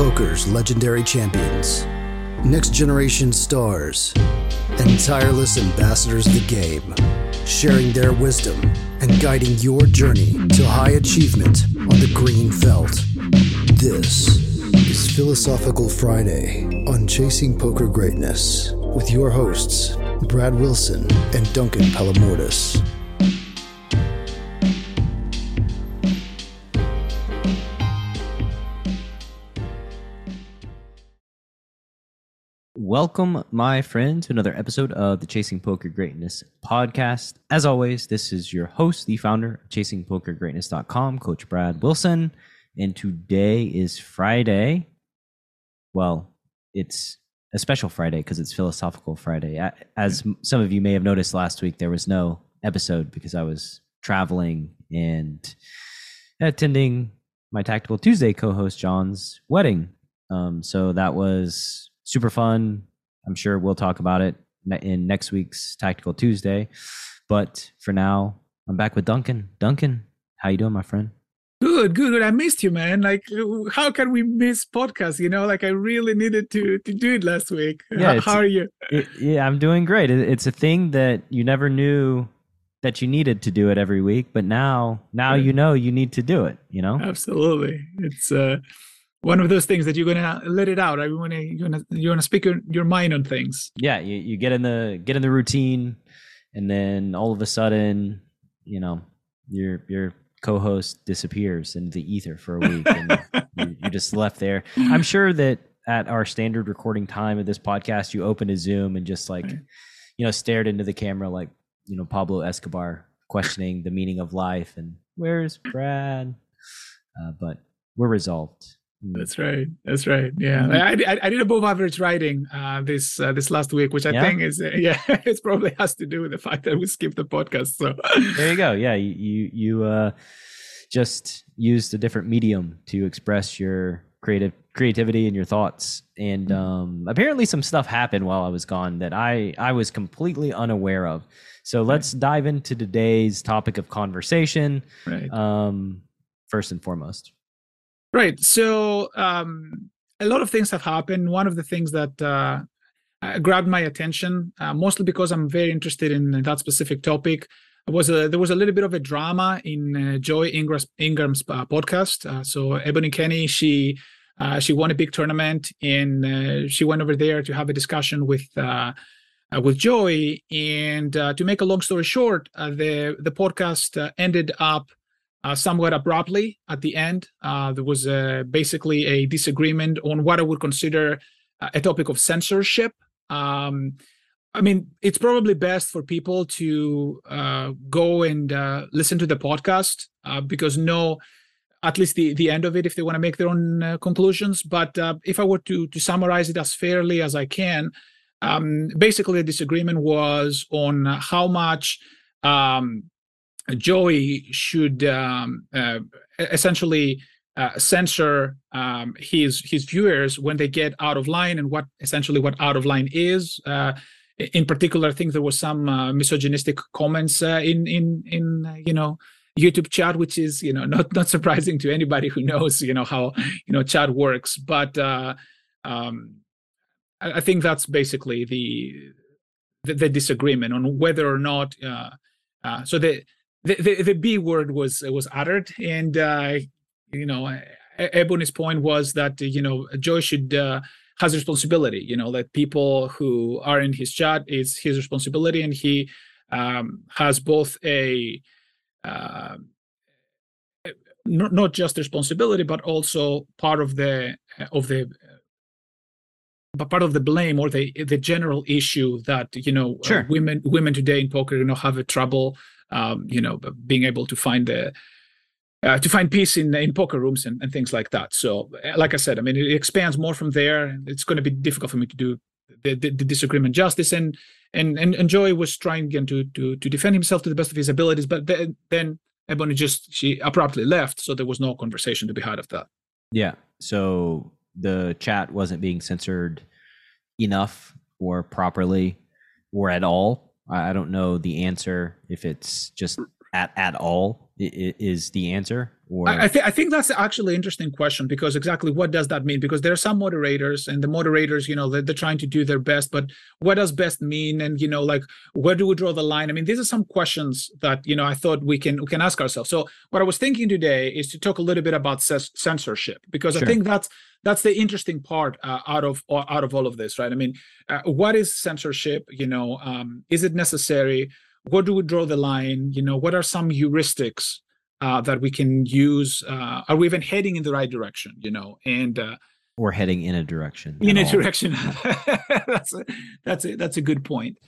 poker's legendary champions, next generation stars, and tireless ambassadors of the game, sharing their wisdom and guiding your journey to high achievement on the green felt. This is Philosophical Friday on Chasing Poker Greatness with your hosts, Brad Wilson and Duncan Palamourdas. Welcome, my friend, to another episode of the Chasing Poker Greatness podcast. As always, this is your host, the founder of ChasingPokerGreatness.com, Coach Brad Wilson. And today is Friday. Well, it's a special Friday because it's Philosophical Friday. As some of you may have noticed last week, there was no episode because I was traveling and attending my Tactical Tuesday co host John's wedding. Um, so that was super fun. I'm sure we'll talk about it in next week's Tactical Tuesday. But for now, I'm back with Duncan. Duncan, how you doing, my friend? Good, good, good. I missed you, man. Like, how can we miss podcasts? You know, like I really needed to to do it last week. Yeah, how, how are you? It, yeah, I'm doing great. It, it's a thing that you never knew that you needed to do it every week, but now, now right. you know you need to do it. You know, absolutely. It's uh one of those things that you're gonna let it out. I want to you're gonna you're gonna speak your, your mind on things. Yeah, you, you get in the get in the routine, and then all of a sudden, you know, your your co-host disappears into the ether for a week, and you, you're just left there. I'm sure that at our standard recording time of this podcast, you opened a Zoom and just like, right. you know, stared into the camera like you know Pablo Escobar questioning the meaning of life and where's Brad? Uh, but we're resolved. That's right. That's right. Yeah, mm-hmm. I, I, I, did above average writing uh, this uh, this last week, which I yeah. think is uh, yeah, it probably has to do with the fact that we skipped the podcast. So there you go. Yeah, you you, you uh, just used a different medium to express your creative creativity and your thoughts. And mm-hmm. um, apparently, some stuff happened while I was gone that I I was completely unaware of. So let's right. dive into today's topic of conversation. Right. Um, first and foremost. Right. So um, a lot of things have happened. One of the things that uh, uh, grabbed my attention, uh, mostly because I'm very interested in that specific topic, was a, there was a little bit of a drama in uh, Joey Ingram's, Ingram's uh, podcast. Uh, so Ebony Kenney, she she won a big tournament, and she went over there to have a discussion with. with Joy, and to make a long story short, the the podcast ended up uh, somewhat abruptly at the end. Uh, there was uh, basically a disagreement on what I would consider a topic of censorship. Um, I mean, it's probably best for people to uh, go and uh, listen to the podcast uh, because know at least the, the end of it if they want to make their own conclusions. But if I were to to summarize it as fairly as I can, um, basically the disagreement was on how much um, Joey should um, uh, essentially uh, censor um, his his viewers when they get out of line and what essentially what out of line is. Uh, in particular, I think there was some uh, misogynistic comments uh, in in in uh, you know YouTube chat, which is you know not not surprising to anybody who knows you know how you know chat works. But um, I, I, think that's basically the, the, the disagreement on whether or not. so the the, the, the B word was was uttered, and uh, you know, Ebony's point was that you know Joey should uh, has responsibility. You know, that people who are in his chat is his responsibility, and he um, has both a uh, not not just responsibility, but also part of the of the but part of the blame or the the general issue that you know sure. uh, women women today in poker you know have a trouble um, you know, being able to find the uh, to find peace in in poker rooms and, and things like that. So, uh, like I said, I mean, it expands more from there. It's going to be difficult for me to do the, the, the disagreement justice. And and and, and Joey was trying again to to to defend himself to the best of his abilities, but then then Ebony just she abruptly left, so there was no conversation to be had of that. Yeah. So the chat wasn't being censored enough or properly or at all I don't know the answer if it's just at at all is the answer or? I, I, th- I think that's actually an interesting question because exactly what does that mean? Because there are some moderators and the moderators you know they're, they're, trying to do their best but what does best mean? And you know like where do we draw the line? I mean these are some questions that you know i thought we can we can ask ourselves. So what i was thinking today is to talk a little bit about censorship because sure. i think that's that's the interesting part uh, out of out of all of this right? I mean uh, what is censorship? You know um, is it necessary where do we draw the line? You know what are some heuristics uh, that we can use uh, are we even heading in the right direction you know? And uh, or heading in a direction in a all. direction. That's a, that's a that's a good point.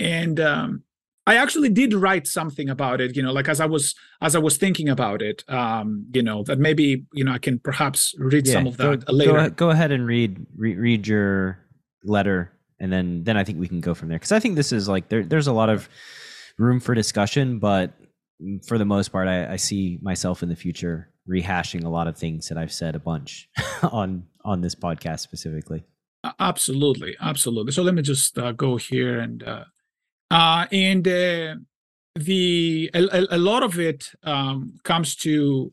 And um, i actually did write something about it you know like as i was as i was thinking about it um you know that maybe you know i can perhaps read yeah, some of that go, later. go, go ahead and read re- read your letter and then then i think we can go from there. Because i think this is like there, there's a lot of room for discussion, but for the most part, I, I, see myself in the future rehashing a lot of things that I've said a bunch on on this podcast specifically. Absolutely, absolutely. So let me just uh, go here and uh, uh, and uh, the a, a, lot of it um, comes to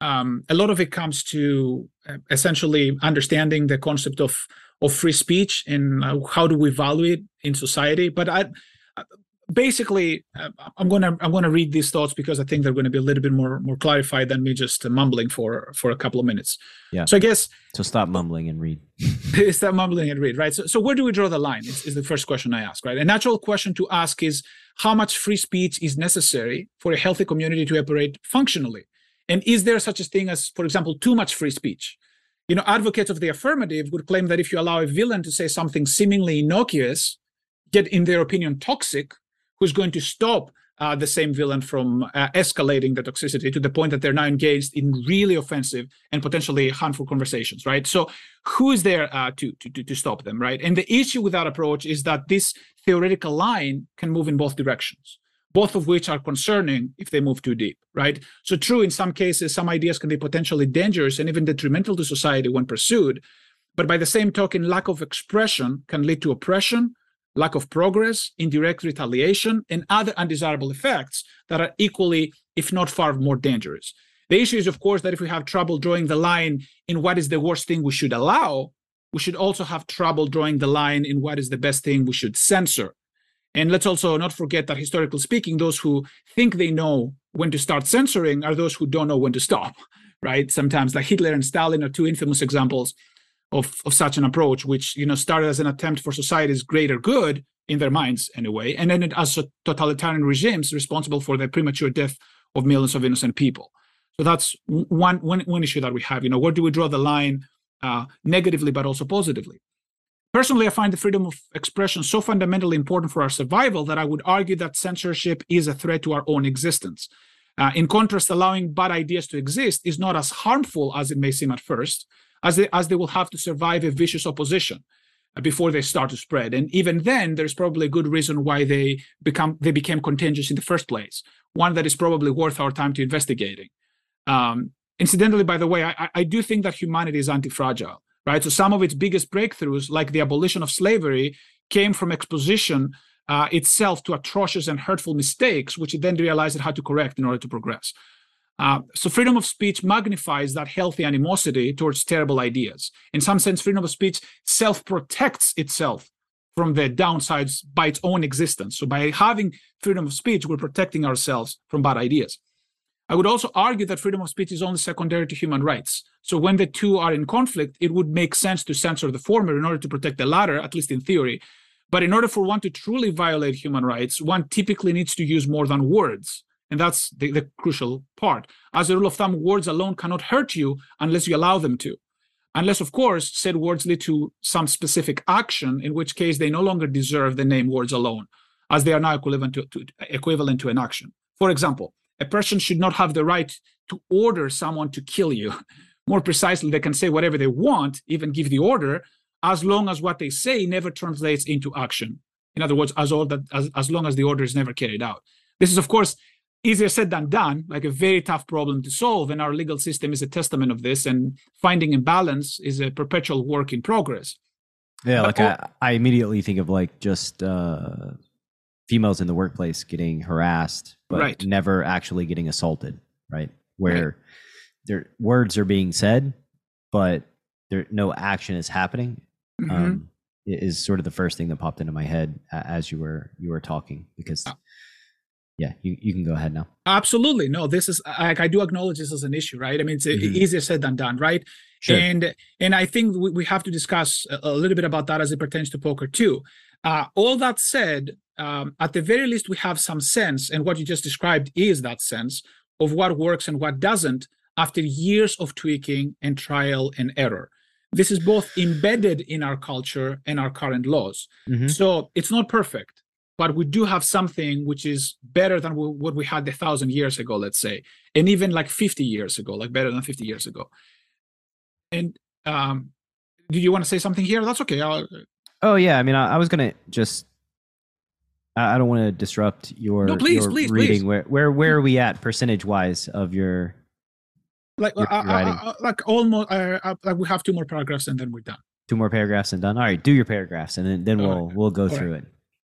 um, a lot of it comes to uh, essentially understanding the concept of of free speech and uh, how do we value it in society. But I basically uh, i'm going to i'm going to read these thoughts because i think they're going to be a little bit more more clarified than me just mumbling for for a couple of minutes. Yeah. So i guess so stop mumbling and read. Stop mumbling and read right? So, so where do we draw the line is, is the first question i ask right? A natural question to ask is how much free speech is necessary for a healthy community to operate functionally? And is there such a thing as for example too much free speech? You know advocates of the affirmative would claim that if you allow a villain to say something seemingly innocuous yet in their opinion toxic who's going to stop uh, the same villain from uh, escalating the toxicity to the point that they're now engaged in really offensive and potentially harmful conversations, right? So, who is there uh, to, to to stop them, right? And the issue with that approach is that this theoretical line can move in both directions, both of which are concerning if they move too deep, right? So, true in some cases, some ideas can be potentially dangerous and even detrimental to society when pursued. But by the same token, lack of expression can lead to oppression, lack of progress, indirect retaliation, and other undesirable effects that are equally, if not far more dangerous. The issue is, of course, that if we have trouble drawing the line in what is the worst thing we should allow, we should also have trouble drawing the line in what is the best thing we should censor. And let's also not forget that, historically speaking, those who think they know when to start censoring are those who don't know when to stop, right? Sometimes, like Hitler and Stalin are two infamous examples of, of such an approach, which you know started as an attempt for society's greater good in their minds anyway, and then as totalitarian regimes responsible for the premature death of millions of innocent people. So that's one, one, one issue that we have. You know, where do we draw the line uh, negatively but also positively? Personally, I find the freedom of expression so fundamentally important for our survival that I would argue that censorship is a threat to our own existence. Uh, in contrast, allowing bad ideas to exist is not as harmful as it may seem at first, as they, as they will have to survive a vicious opposition before they start to spread. And even then, there's probably a good reason why they become they became contagious in the first place. One that is probably worth our time to investigating. Um, incidentally, by the way, I, I do think that humanity is anti-fragile, right? So some of its biggest breakthroughs, like the abolition of slavery, came from exposition uh, itself to atrocious and hurtful mistakes, which it then realized it had to correct in order to progress. Uh, so freedom of speech magnifies that healthy animosity towards terrible ideas. In some sense, freedom of speech self-protects itself from the downsides by its own existence. So by having freedom of speech, we're protecting ourselves from bad ideas. I would also argue that freedom of speech is only secondary to human rights. So when the two are in conflict, it would make sense to censor the former in order to protect the latter, at least in theory. But in order for one to truly violate human rights, one typically needs to use more than words. And that's the, the crucial part. As a rule of thumb, words alone cannot hurt you unless you allow them to. Unless, of course, said words lead to some specific action, in which case they no longer deserve the name words alone, as they are now equivalent to, to, equivalent to an action. For example, a person should not have the right to order someone to kill you. More precisely, they can say whatever they want, even give the order, as long as what they say never translates into action. In other words, as, all that, as, as long as the order is never carried out. This is, of course, easier said than done, like a very tough problem to solve. And our legal system is a testament of this. And finding a balance is a perpetual work in progress. Yeah, like I, I immediately think of like just uh females in the workplace getting harassed, but Right. never actually getting assaulted, right? Where their words are being said, but there no action is happening. Mhm. Um, is sort of the first thing that popped into my head as you were you were talking because, yeah, you you can go ahead now. Absolutely. No, this is like I do acknowledge this as an issue, right? I mean, it's Mhm. easier said than done, right? Sure. And and I think we, we have to discuss a, little bit about that as it pertains to poker too. Uh, all that said, um, at the very least, we have some sense, and what you just described is that sense of what works and what doesn't after years of tweaking and trial and error. This is both embedded in our culture and our current laws. Mhm. So it's not perfect, but we do have something which is better than what we had a thousand years ago, let's say, and even like 50 years ago, like better than 50 years ago. And um, do you want to say something here? That's okay. I'll, Oh yeah, I mean, I, I was gonna just. I don't want to disrupt your, No, please, your please, reading. please. Where where where are we at percentage wise of your like, You're uh, uh, uh, like almost, uh, uh, like we have two more paragraphs and then we're done. two more paragraphs and done? All right, do your paragraphs and then then All we'll right. we'll go All through it.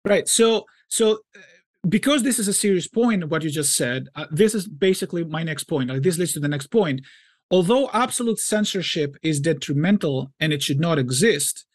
Right. So, so uh, because this is a serious point, what you just said, uh, this is basically my next point. Like this leads to the next point. Although absolute censorship is detrimental and it should not exist,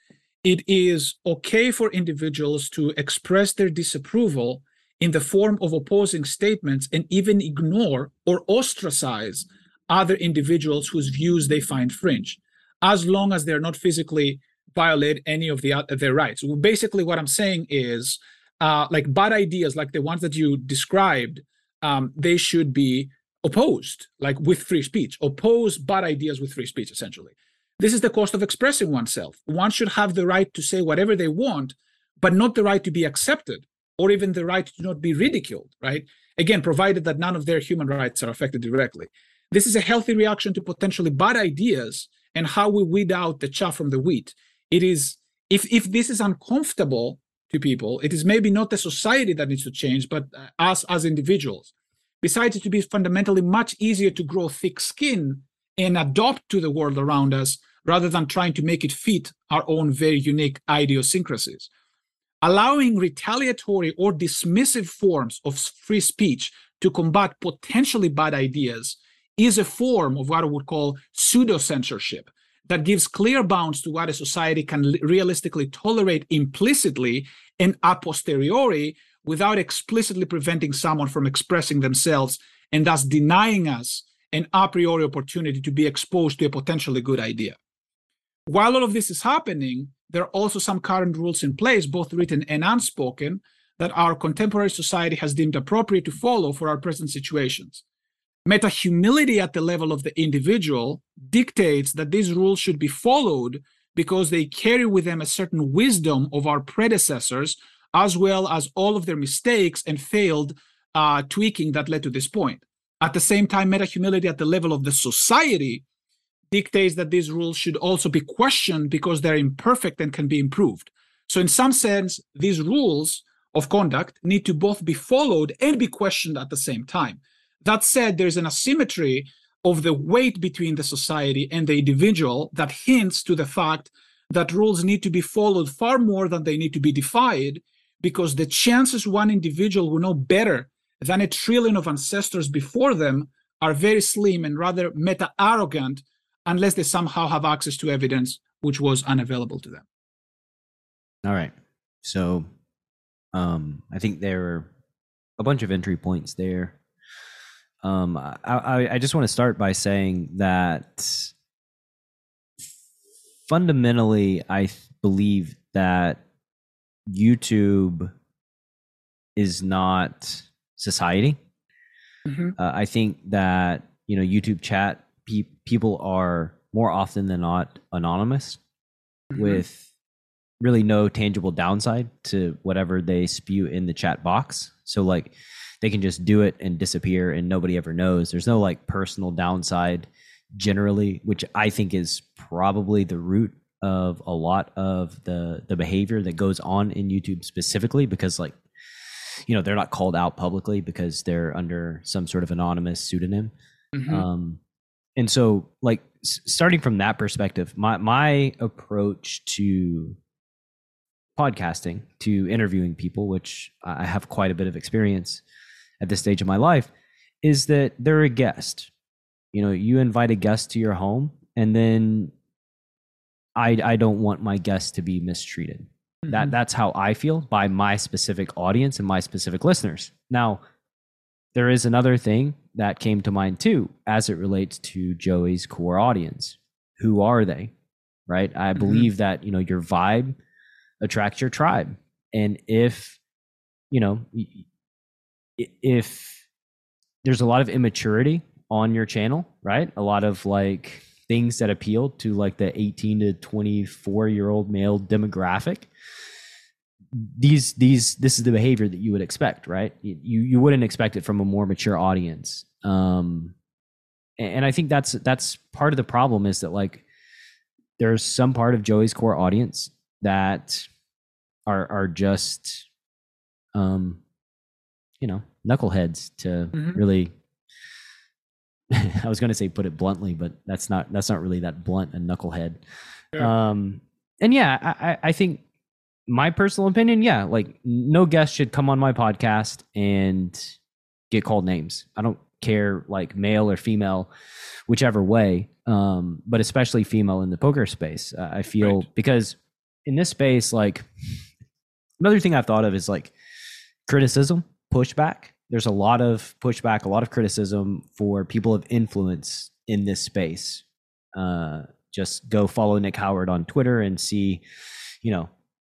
it is okay for individuals to express their disapproval in the form of opposing statements and even ignore or ostracize other individuals whose views they find fringe, as long as they're not physically violate any of the their rights. Basically, what I'm saying is, uh, like bad ideas, like the ones that you described, um, they should be opposed, like with free speech. Oppose bad ideas with free speech, essentially. This is the cost of expressing oneself. One should have the right to say whatever they want, but not the right to be accepted or even the right to not be ridiculed, right? Again, provided that none of their human rights are affected directly. This is a healthy reaction to potentially bad ideas and how we weed out the chaff from the wheat. It is, if, if this is uncomfortable to people, it is maybe not the society that needs to change, but uh, us as individuals. Besides, it to be fundamentally much easier to grow thick skin and adopt to the world around us rather than trying to make it fit our own very unique idiosyncrasies. Allowing retaliatory or dismissive forms of free speech to combat potentially bad ideas is a form of what I would call pseudo censorship that gives clear bounds to what a society can realistically tolerate implicitly and a posteriori without explicitly preventing someone from expressing themselves and thus denying us an a priori opportunity to be exposed to a potentially good idea. While all of this is happening, there are also some current rules in place, both written and unspoken, that our contemporary society has deemed appropriate to follow for our present situations. Meta humility at the level of the individual dictates that these rules should be followed because they carry with them a certain wisdom of our predecessors, as well as all of their mistakes and failed uh, tweaking that led to this point. At the same time, meta humility at the level of the society dictates that these rules should also be questioned because they're imperfect and can be improved. So, in some sense, these rules of conduct need to both be followed and be questioned at the same time. That said, there's an asymmetry of the weight between the society and the individual that hints to the fact that rules need to be followed far more than they need to be defied, because the chances one individual will know better than a trillion of ancestors before them are very slim and rather meta arrogant unless they somehow have access to evidence which was unavailable to them. All right. So um I think there are a bunch of entry points there. Um I I, I just want to start by saying that fundamentally I th- believe that YouTube is not society. Mhm. Uh, I think that you know YouTube chat pe- people are more often than not anonymous Mm-hmm. with really no tangible downside to whatever they spew in the chat box. So like they can just do it and disappear and nobody ever knows. There's no like personal downside generally, which I think is probably the root of a lot of the the behavior that goes on in YouTube specifically because like you know they're not called out publicly because they're under some sort of anonymous pseudonym Mhm. um and so like starting from that perspective my my approach to podcasting to interviewing people, which I have quite a bit of experience at this stage of my life, is that they're a guest. You know, you invite a guest to your home, and then I I don't want my guests to be mistreated. That Mhm. that's how I feel by my specific audience and my specific listeners. Now, there is another thing that came to mind too as it relates to Joey's core audience. Who are they? Right? I Mhm. believe that, you know, your vibe attracts your tribe. And if, you know, if there's a lot of immaturity on your channel, right? A lot of like things that appeal to like the 18 to 24 year old male demographic these these this is the behavior that you would expect right you you wouldn't expect it from a more mature audience um and, i think that's that's part of the problem is that like there's some part of joey's core audience that are are just um you know knuckleheads to Mhm. really i was going to say put it bluntly but that's not that's not really that blunt a knucklehead Yeah. um and yeah I, I i think my personal opinion yeah like no guest should come on my podcast and get called names i don't care like male or female whichever way um but especially female in the poker space uh, i feel Right. because in this space like another thing i've thought of is like criticism pushback. There's a lot of pushback a lot of criticism for people of influence in this space. Uh just go follow nick howard on twitter and see you know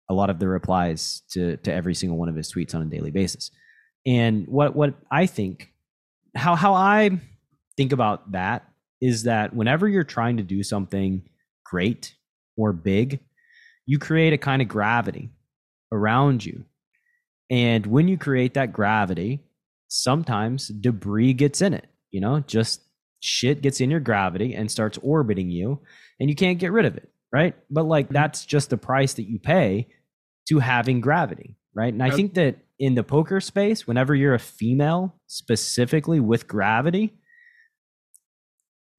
a lot of the replies to to every single one of his tweets on a daily basis. And what what i think how how i think about that is that whenever you're trying to do something great or big you create a kind of gravity around you and when you create that gravity sometimes debris gets in it you know just shit gets in your gravity and starts orbiting you and you can't get rid of it right? But like mm-hmm. that's just the price that you pay to having gravity right? And i think that in the poker space whenever you're a female specifically with gravity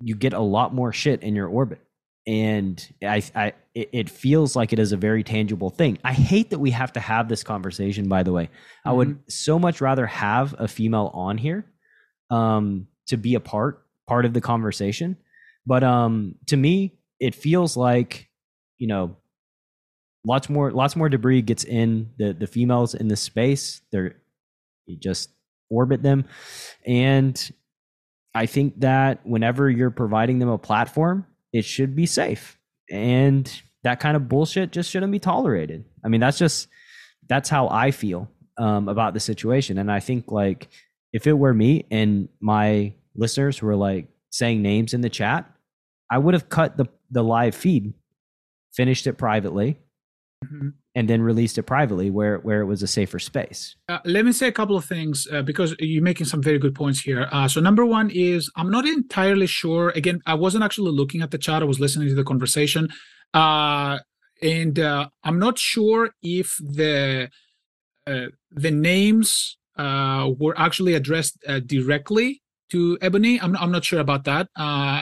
you get a lot more shit in your orbit and i i it, feels like it is a very tangible thing. I hate that we have to have this conversation by the way. I would so much rather have a female on here um to be a part part of the conversation. But um to me it feels like you know lots more lots more debris gets in the the females in the space. They're you just orbit them. And i think that whenever you're providing them a platform it should be safe. And that kind of bullshit just shouldn't be tolerated. I mean that's just that's how i feel um, about the situation. And i think like if it were me and my listeners were like saying names in the chat i would have cut the the live feed finished it privately. Mhm. And then released it privately where where it was a safer space Uh, let me say a couple of things uh, because you're making some very good points here. Uh, so number one is I'm not entirely sure. Again, I wasn't actually looking at the chat; I was listening to the conversation, uh, and uh, I'm not sure if the uh, the names were actually addressed directly to Ebony. I'm I'm not sure about that,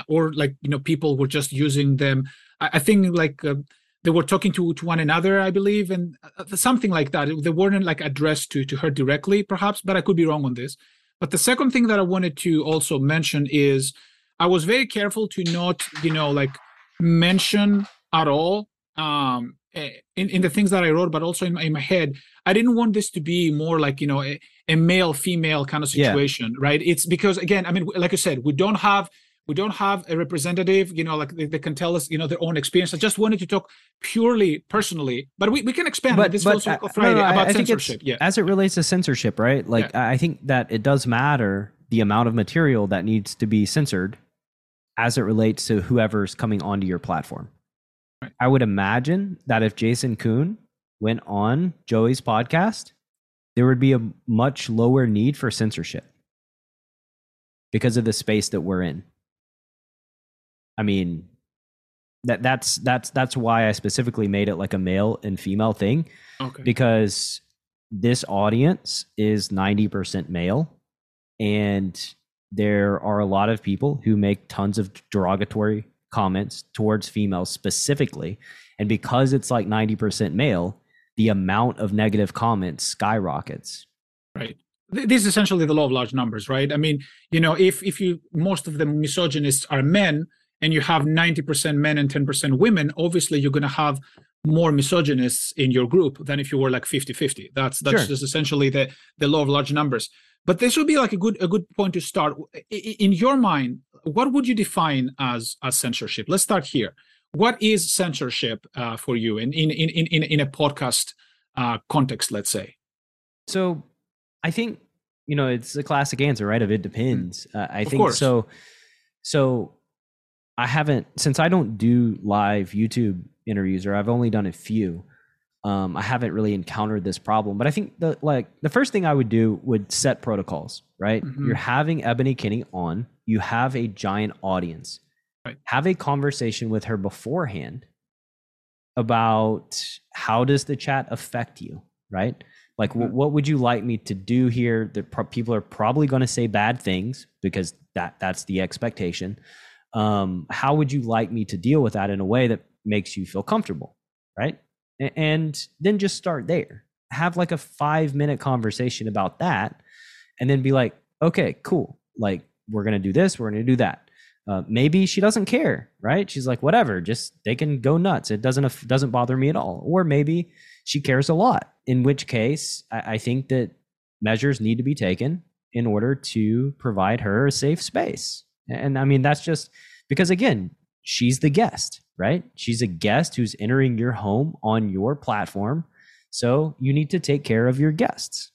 or like you know people were just using them. I, I think like. They were talking to to one another, I believe, and uh, something like that. They weren't like addressed to to her directly, perhaps, but I could be wrong on this. But the second thing that I wanted to also mention is I was very careful to not, you know, like mention at all um eh, in, in the things that I wrote, but also in my, in my head. I didn't want this to be more like, you know, a, a male female kind of Yeah. situation, right? It's because again, I mean, like I said, we don't have we don't have a representative, you know, like they, they can tell us, you know, their own experience. I just wanted to talk purely personally, but we, we can expand. on this is also uh, Friday no, I- about I it's- censorship. Yeah. as it relates to censorship right like i I think that it does matter the amount of material that needs to be censored as it relates to whoever's coming onto your platform Right. i would imagine that if jason koon went on joey's podcast there would be a much lower need for censorship because of the space that we're in i mean that that's that's that's why i specifically made it like a male and female thing Okay. because this audience is 90% male and there are a lot of people who make tons of derogatory comments towards females specifically and because it's like 90% male the amount of negative comments skyrockets. Right. This is essentially the law of large numbers, right? I mean, you know, if if you most of the misogynists are men and you have 90% men and 10% women, obviously you're going to have more misogynists in your group than if you were like 50-50. That's that's sure. just essentially the the law of large numbers. But this would be like a good a good point to start. In your mind, what would you define as as censorship? Let's start here. What is censorship uh, for you in in in in in a podcast uh, context? Let's say. So, I think you know it's a classic answer, right? Of it depends. Uh, I of think course. so. So, I haven't since I don't do live YouTube interviews, or I've only done a few. Um, I haven't really encountered this problem, but I think the like the first thing I would do would set protocols. Right, mm-hmm. you're having Ebony Kenney on. You have a giant audience Right. Have a conversation with her beforehand about how does the chat affect you, right? Like, mm-hmm. what would you like me to do here? That pro- people are probably going to say bad things because that that's the expectation. Um, how would you like me to deal with that in a way that makes you feel comfortable, right? And, then just start there. Have like a five minute conversation about that, and then be like, okay, cool. Like, we're to do this, we're to do that. Uh, maybe she doesn't care, right? She's like, whatever, just they can go nuts. It doesn't doesn't bother me at all. Or maybe she cares a lot. In which case, I, I think that measures need to be taken in order to provide her a safe space. And I mean, that's just because again, she's the guest, right? She's a guest who's entering your home on your platform. So you need to take care of your guests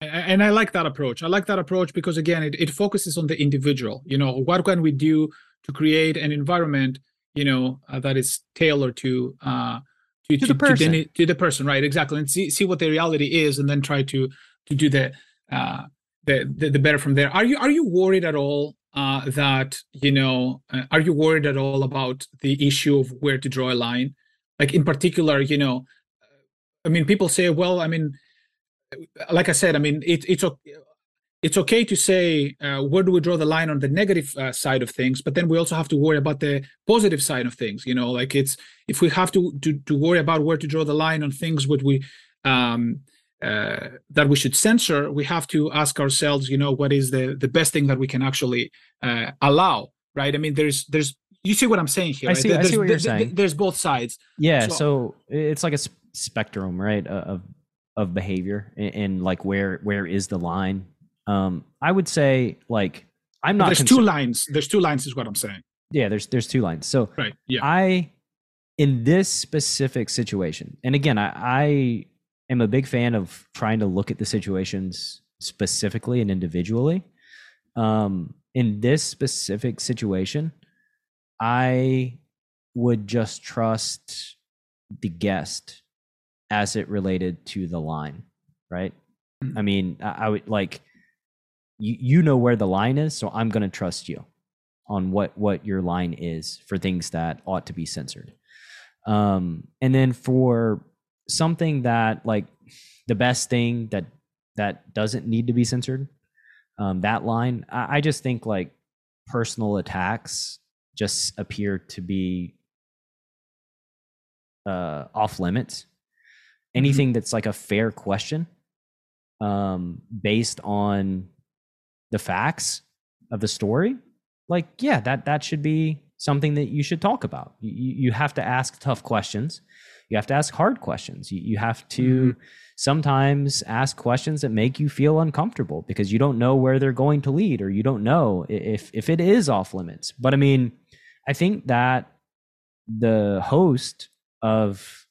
and i like that approach i like that approach because again it, it focuses on the individual you know what can we do to create an environment you know uh, that is tailored to uh to, to, to, the person. To, to, the person right exactly and see see what the reality is and then try to to do the uh the, the, better from there are you are you worried at all uh that you know uh, are you worried at all about the issue of where to draw a line like in particular you know i mean people say well i mean like I said, I mean, it, it's okay. it's okay to say uh, where do we draw the line on the negative uh, side of things, but then we also have to worry about the positive side of things. You know, like it's if we have to to, to worry about where to draw the line on things what we um, uh, that we should censor, we have to ask ourselves, you know, what is the the best thing that we can actually uh, allow, right? I mean, there's there's you see what I'm saying here. I see. Right? I see what you're saying. There's both sides. Yeah. So, so it's like a spectrum, right, of of behavior and, and, like where where is the line um i would say like i'm not there's two lines there's two lines is what i'm saying yeah there's there's two lines so right yeah i in this specific situation and again i i am a big fan of trying to look at the situations specifically and individually um in this specific situation i would just trust the guest as it related to the line, right? Mm-hmm. I mean, I, I, would like you you know where the line is, so I'm going to trust you on what what your line is for things that ought to be censored. Um and then for something that like the best thing that that doesn't need to be censored, um that line, I, I just think like personal attacks just appear to be uh off limits Mm-hmm. anything mm-hmm. that's like a fair question um based on the facts of the story like yeah that that should be something that you should talk about you, you have to ask tough questions you have to ask hard questions you, you have to mm-hmm. sometimes ask questions that make you feel uncomfortable because you don't know where they're going to lead or you don't know if if it is off limits but i mean i think that the host of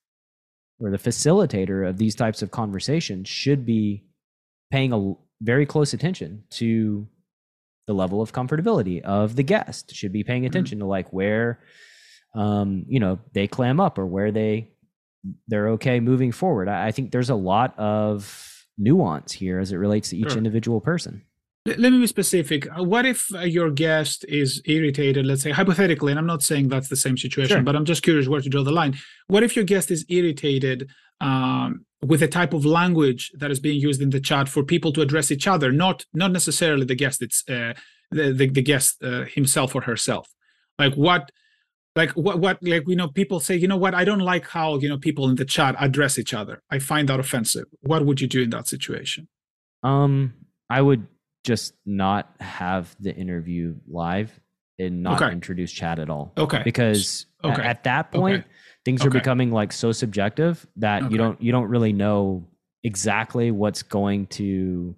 or the facilitator of these types of conversations should be paying a very close attention to the level of comfortability of the guest should be paying mm-hmm. attention mm-hmm. to like where um you know they clam up or where they they're okay moving forward i, I think there's a lot of nuance here as it relates to each sure. individual person let me be specific. Uh, what if uh, your guest is irritated, let's say hypothetically, and I'm not saying that's the same situation, sure. but I'm just curious where to draw the line. What if your guest is irritated um, with the type of language that is being used in the chat for people to address each other, not not necessarily the guest, it's uh, the, the, the guest uh, himself or herself. Like what like what what like you know people say you know what i don't like how you know people in the chat address each other i find that offensive what would you do in that situation Um, I would just not have the interview live and not Okay. introduce chat at all. okay Because Okay. at that point, Okay. things are becoming like so subjective that you don't you don't really know exactly what's going to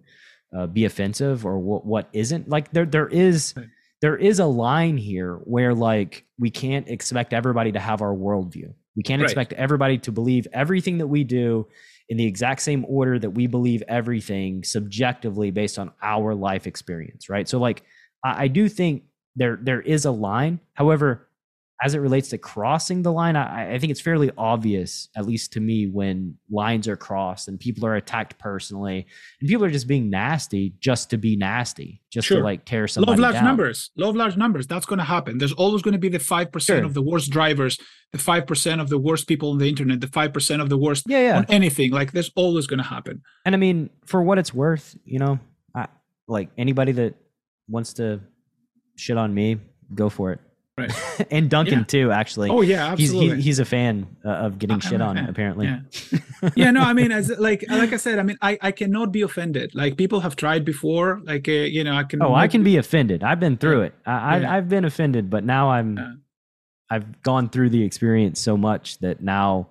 uh, be offensive or what what isn't. Like there there is. There is a line here where like we can't expect everybody to have our worldview. We can't Right. expect everybody to believe everything that we do in the exact same order that we believe everything subjectively based on our life experience, right? So like I, I do think there there is a line. However, as it relates to crossing the line, I, I think it's fairly obvious, at least to me, when lines are crossed and people are attacked personally, and people are just being nasty just to be nasty, just Sure. to like tear somebody of large down. numbers of large numbers that's going to happen there's always going to be the 5% Sure. of the worst drivers the 5% of the worst people on the internet the 5% of the worst Yeah, yeah. on anything like there's always going to happen And I mean, for what it's worth, you know, I, like anybody that wants to shit on me, go for it. Right. and Duncan Yeah. too, actually. oh yeah he's absolutely he, he's a fan uh, of getting I'm shit on, apparently. Yeah. yeah no i mean as like like i said i mean i i cannot be offended like people have tried before like uh, you know i can Oh, I can be offended. I've been through it. I, I Yeah. I've been offended, but now I'm Yeah. I've gone through the experience so much that now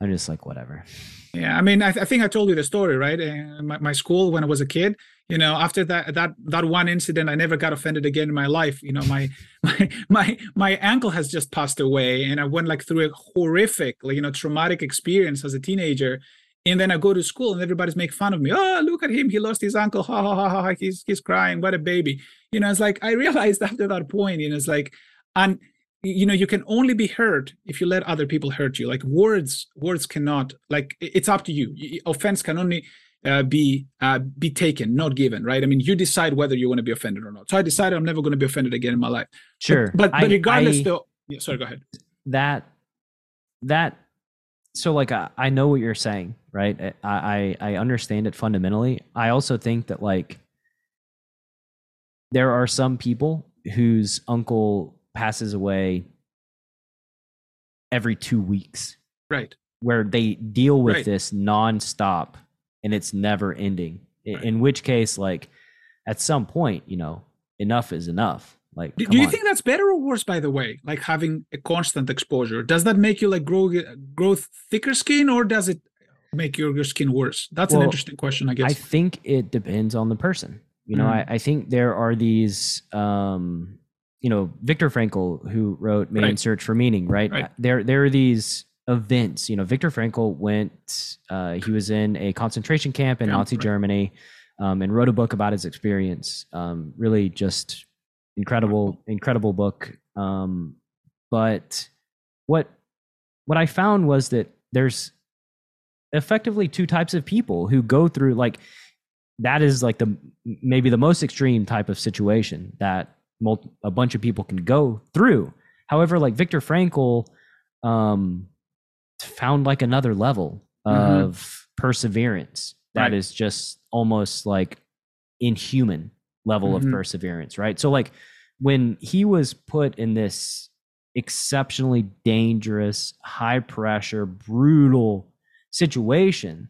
I'm just like whatever. Yeah, I mean, I, th- I think I told you the story, right? Uh, my, my school when I was a kid, you know, after that that that one incident, I never got offended again in my life. You know, my my my my uncle has just passed away, and I went like through a horrific, like, you know, traumatic experience as a teenager. And then I go to school, and everybody's make fun of me. Oh, look at him! He lost his uncle. Ha ha ha ha! ha. He's he's crying. What a baby! You know, it's like I realized after that point, you know, it's like, and you know you can only be hurt if you let other people hurt you. Like words words cannot like it's up to you. Offense can only uh, be uh, be taken not given right? I mean you decide whether you want to be offended or not. So i decided i'm never going to be offended again in my life. Sure. but but, I- regardless I- though yeah, sorry go ahead. That that so like I, I know what you're saying right? I, I i understand it fundamentally. I also think that like there are some people whose uncle passes away every two weeks right where they deal with Right. this nonstop and it's never ending Right. in which case like at some point you know enough is enough like do, do you on. think that's better or worse by the way like having a constant exposure does that make you like grow grow thicker skin or does it make your, your skin worse that's an interesting question i guess I think it depends on the person. You know, Mm. I, I think there are these, um, you know, Viktor Frankl, who wrote Man's Right. Search for Meaning, right? Right. There, there are these events. You know, Viktor Frankl went. Uh, he was in a concentration camp in Yeah, Nazi right. Germany, um, and wrote a book about his experience. Um, really, just incredible, incredible book. Um, but what what I found was that there's effectively two types of people who go through like that is like the maybe the most extreme type of situation that mul- a bunch of people can go through however like viktor frankl um found like another level Mhm. of perseverance that is Right. just almost like inhuman level Mhm. of perseverance right so like when he was put in this exceptionally dangerous high pressure brutal situation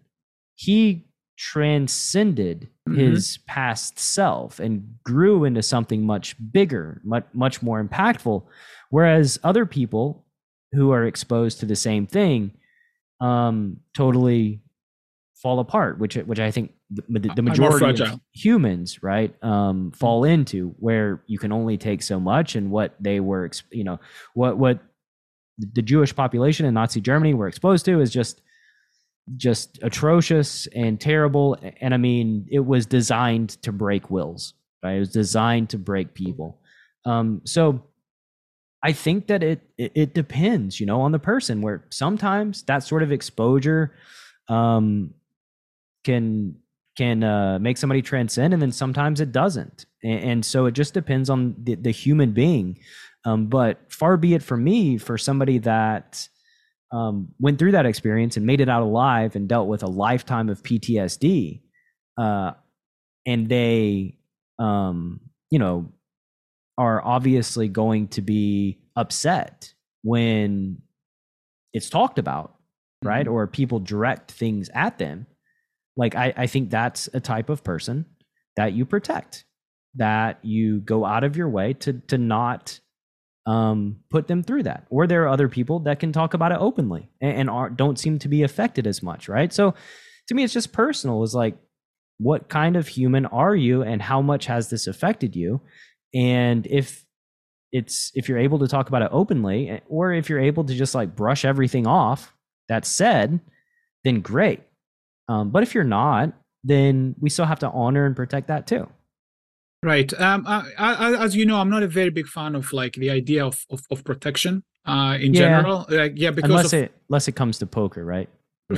he transcended Mhm. his past self and grew into something much bigger much much more impactful. Whereas other people who are exposed to the same thing um totally fall apart which which i think the, the majority of humans right um fall into where you can only take so much and what they were you know what what the jewish population in nazi germany were exposed to is just just atrocious and terrible. And i mean it was designed to break wills right? It was designed to break people. Um so i think that it it, it depends you know on the person where sometimes that sort of exposure um can can uh, make somebody transcend and then sometimes it doesn't. And, and so it just depends on the, the human being. Um, but far be it from me for somebody that um, went through that experience and made it out alive and dealt with a lifetime of PTSD, uh, and they, um, you know, are obviously going to be upset when it's talked about, right? Mhm. Or people direct things at them. Like I, I think that's a type of person that you protect, that you go out of your way to to not um, put them through that. Or there are other people that can talk about it openly and, and are, don't seem to be affected as much, right? So to me, it's just personal. Is like, what kind of human are you, and how much has this affected you? And if it's if you're able to talk about it openly, eh, or if you're able to just like brush everything off that said, then great. Um, but if you're not, then we still have to honor and protect that too. Right. Um, I, I, as you know, I'm not a very big fan of like the idea of of, of protection uh, in Yeah. general. Like, yeah, because unless of, it unless it comes to poker, right?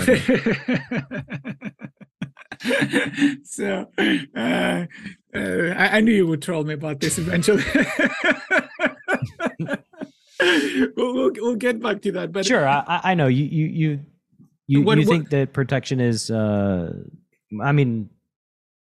so uh, uh, I, I knew you would troll me about this eventually. we'll, we'll we'll get back to that, but sure, I, I- know you you you you, What- you what- think that protection is. Uh, I mean,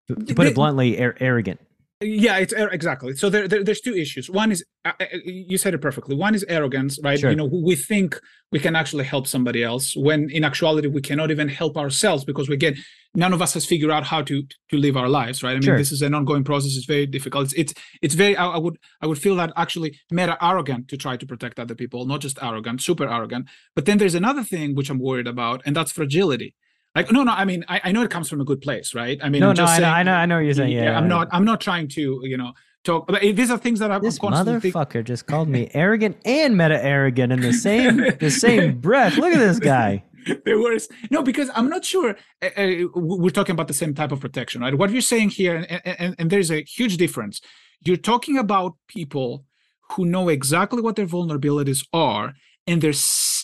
to put it bluntly, ar- arrogant. Yeah it's exactly. So there, there there's two issues. One is uh, uh, you said it perfectly. One is arrogance right? Sure. you know we think we can actually help somebody else when in actuality we cannot even help ourselves because we get none of us has figured out how to to live our lives right? I mean Sure. this is an ongoing process. It's very difficult. It's it's, it's very I, I would i would feel that actually meta arrogant to try to protect other people not just arrogant super arrogant. But then there's another thing which i'm worried about and that's fragility like no no i mean i, I know it comes from a good place right i mean no, I'm no, I know, I know, I know what you're saying. Yeah, i'm not i'm not trying to you know talk but these are things that i'm This constantly think- motherfucker just called me arrogant and meta arrogant in the same the same breath. Look at this guy. the worst no because i'm not sure uh, we're talking about the same type of protection right what you're saying here and, and, and there's a huge difference you're talking about people who know exactly what their vulnerabilities are and they're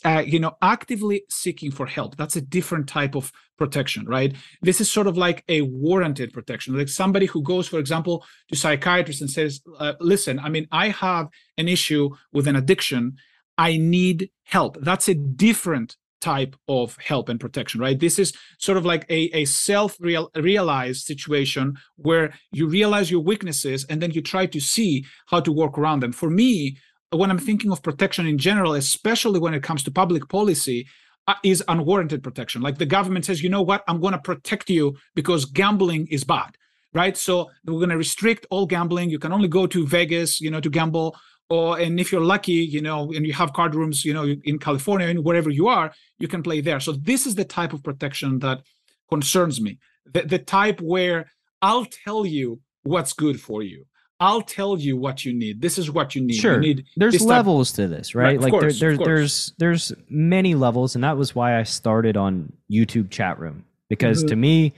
uh, you know actively seeking for help. That's a different type of protection right? This is sort of like a warranted protection. Like somebody who goes for example to psychiatrist and says uh, listen i mean i have an issue with an addiction. I need help. That's a different type of help and protection right? This is sort of like a, a self realized situation where you realize your weaknesses and then you try to see how to work around them. For me when i'm thinking of protection in general especially when it comes to public policy uh, is unwarranted protection. Like the government says you know what? I'm going to protect you because gambling is bad right? So we're going to restrict all gambling. You can only go to vegas you know to gamble or and if you're lucky you know and you have card rooms you know in california and wherever you are you can play there. So this is the type of protection that concerns me. The, the type where i'll tell you what's good for you i'll tell you what you need this is what you need Sure. you need There's levels to this, right? Right, like course, there, there, there's there's many levels, and that was why I started on YouTube chat room because Mhm. to me,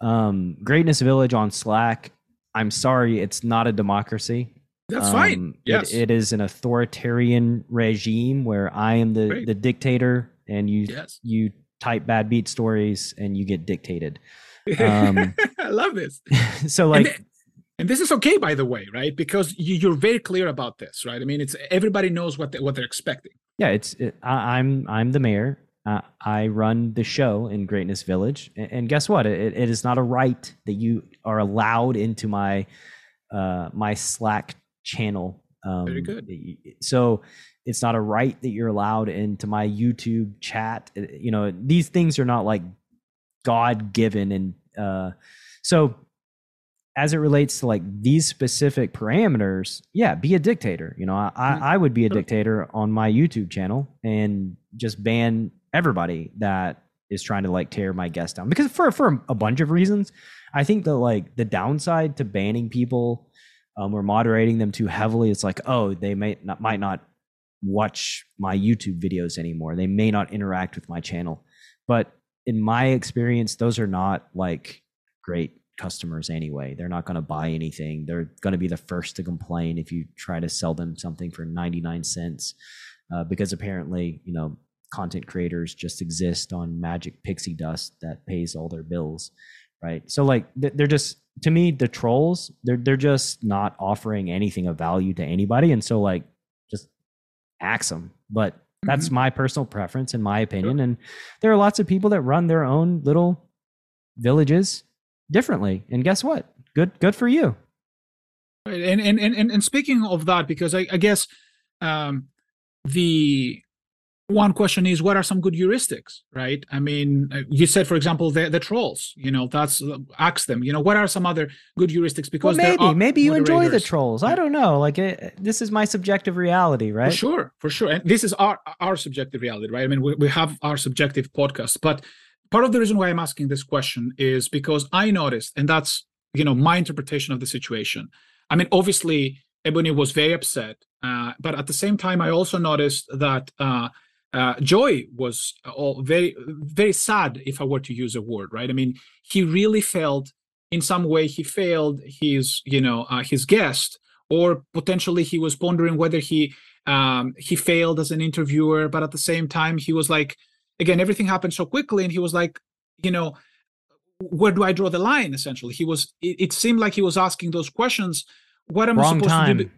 um, Greatness Village on Slack. I'm sorry, it's not a democracy. that's fine Um, it- yes it is an authoritarian regime where I am the, Great. the dictator and you yes you type bad beat stories and you get dictated. Um, i love this so like and this is okay by the way right because you, you're very clear about this right i mean it's everybody knows what they, what they're expecting yeah, it's it, I, I'm I'm the mayor. Uh, I run the show in Greatness Village, and, and guess what? It, it is not a right that you are allowed into my uh, my Slack channel. Um, Very good. So it's not a right that you're allowed into my YouTube chat. You know, these things are not like God given, and uh, so as it relates to like these specific parameters, yeah, be a dictator. You know, I. I, I would be a dictator on my YouTube channel and just ban everybody that is trying to like tear my guest down because for for a bunch of reasons, I think that like the downside to banning people um, or moderating them too heavily, it's like oh they may not might not watch my YouTube videos anymore. They may not interact with my channel, but in my experience, those are not like great customers anyway. They're not going to buy anything. They're going to be the first to complain if you try to sell them something for 99 cents uh, because apparently, you know, content creators just exist on magic pixie dust that pays all their bills, right? So like they're just to me the trolls, they're they're just not offering anything of value to anybody and so like just axe them. But that's my personal preference in my opinion and there are lots of people that run their own little villages differently. And guess what? Good good for you. Right. And, and and and speaking of that, because I, I guess um, the one question is what are some good heuristics right? I mean uh, you said for example the, the trolls you know that's uh, ask them you know what are some other good heuristics? Because well, maybe maybe you enjoy the trolls. I don't know. Like it, this is my subjective reality right? for sure for sure. And this is our our subjective reality right? I mean we, we have our subjective podcast but part of the reason why i'm asking this question is because i noticed and that's you know my interpretation of the situation. I mean obviously ebony was very upset uh, but at the same time i also noticed that uh, uh, Joey was all very very sad if i were to use a word right? I mean he really felt in some way he failed his you know uh, his guest or potentially he was pondering whether he um, he failed as an interviewer but at the same time he was like again everything happened so quickly and he was like you know where do i draw the line essentially he was it, it seemed like he was asking those questions what am i supposed time to do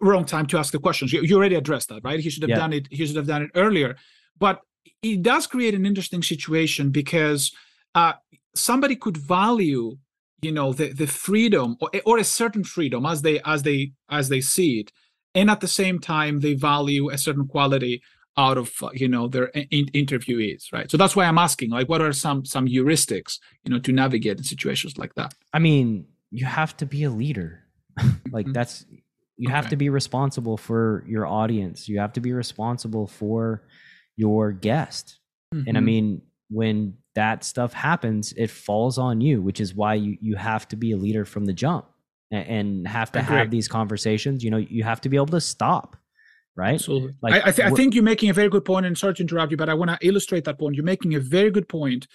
wrong time to ask the questions. You, you already addressed that, right? He should have Yeah. done it. He should have done it earlier. But it does create an interesting situation because uh, somebody could value, you know, the the freedom or, or a certain freedom as they as they as they see it, and at the same time they value a certain quality out of uh, you know their in- interviewees, right? So that's why I'm asking, like, what are some some heuristics, you know, to navigate in situations like that? I mean, you have to be a leader. like Mhm. that's you have to be responsible for your audience. You have to be responsible for your guest. And I Mhm. mean, when that stuff happens, it falls on you, which is why you you have to be a leader from the jump a- and have to have these conversations. You know, you have to be able to stop, right? Absolutely. Like, I, I, th- I think you're making a very good point, and sorry to interrupt you, but I want to illustrate that point. You're making a very good point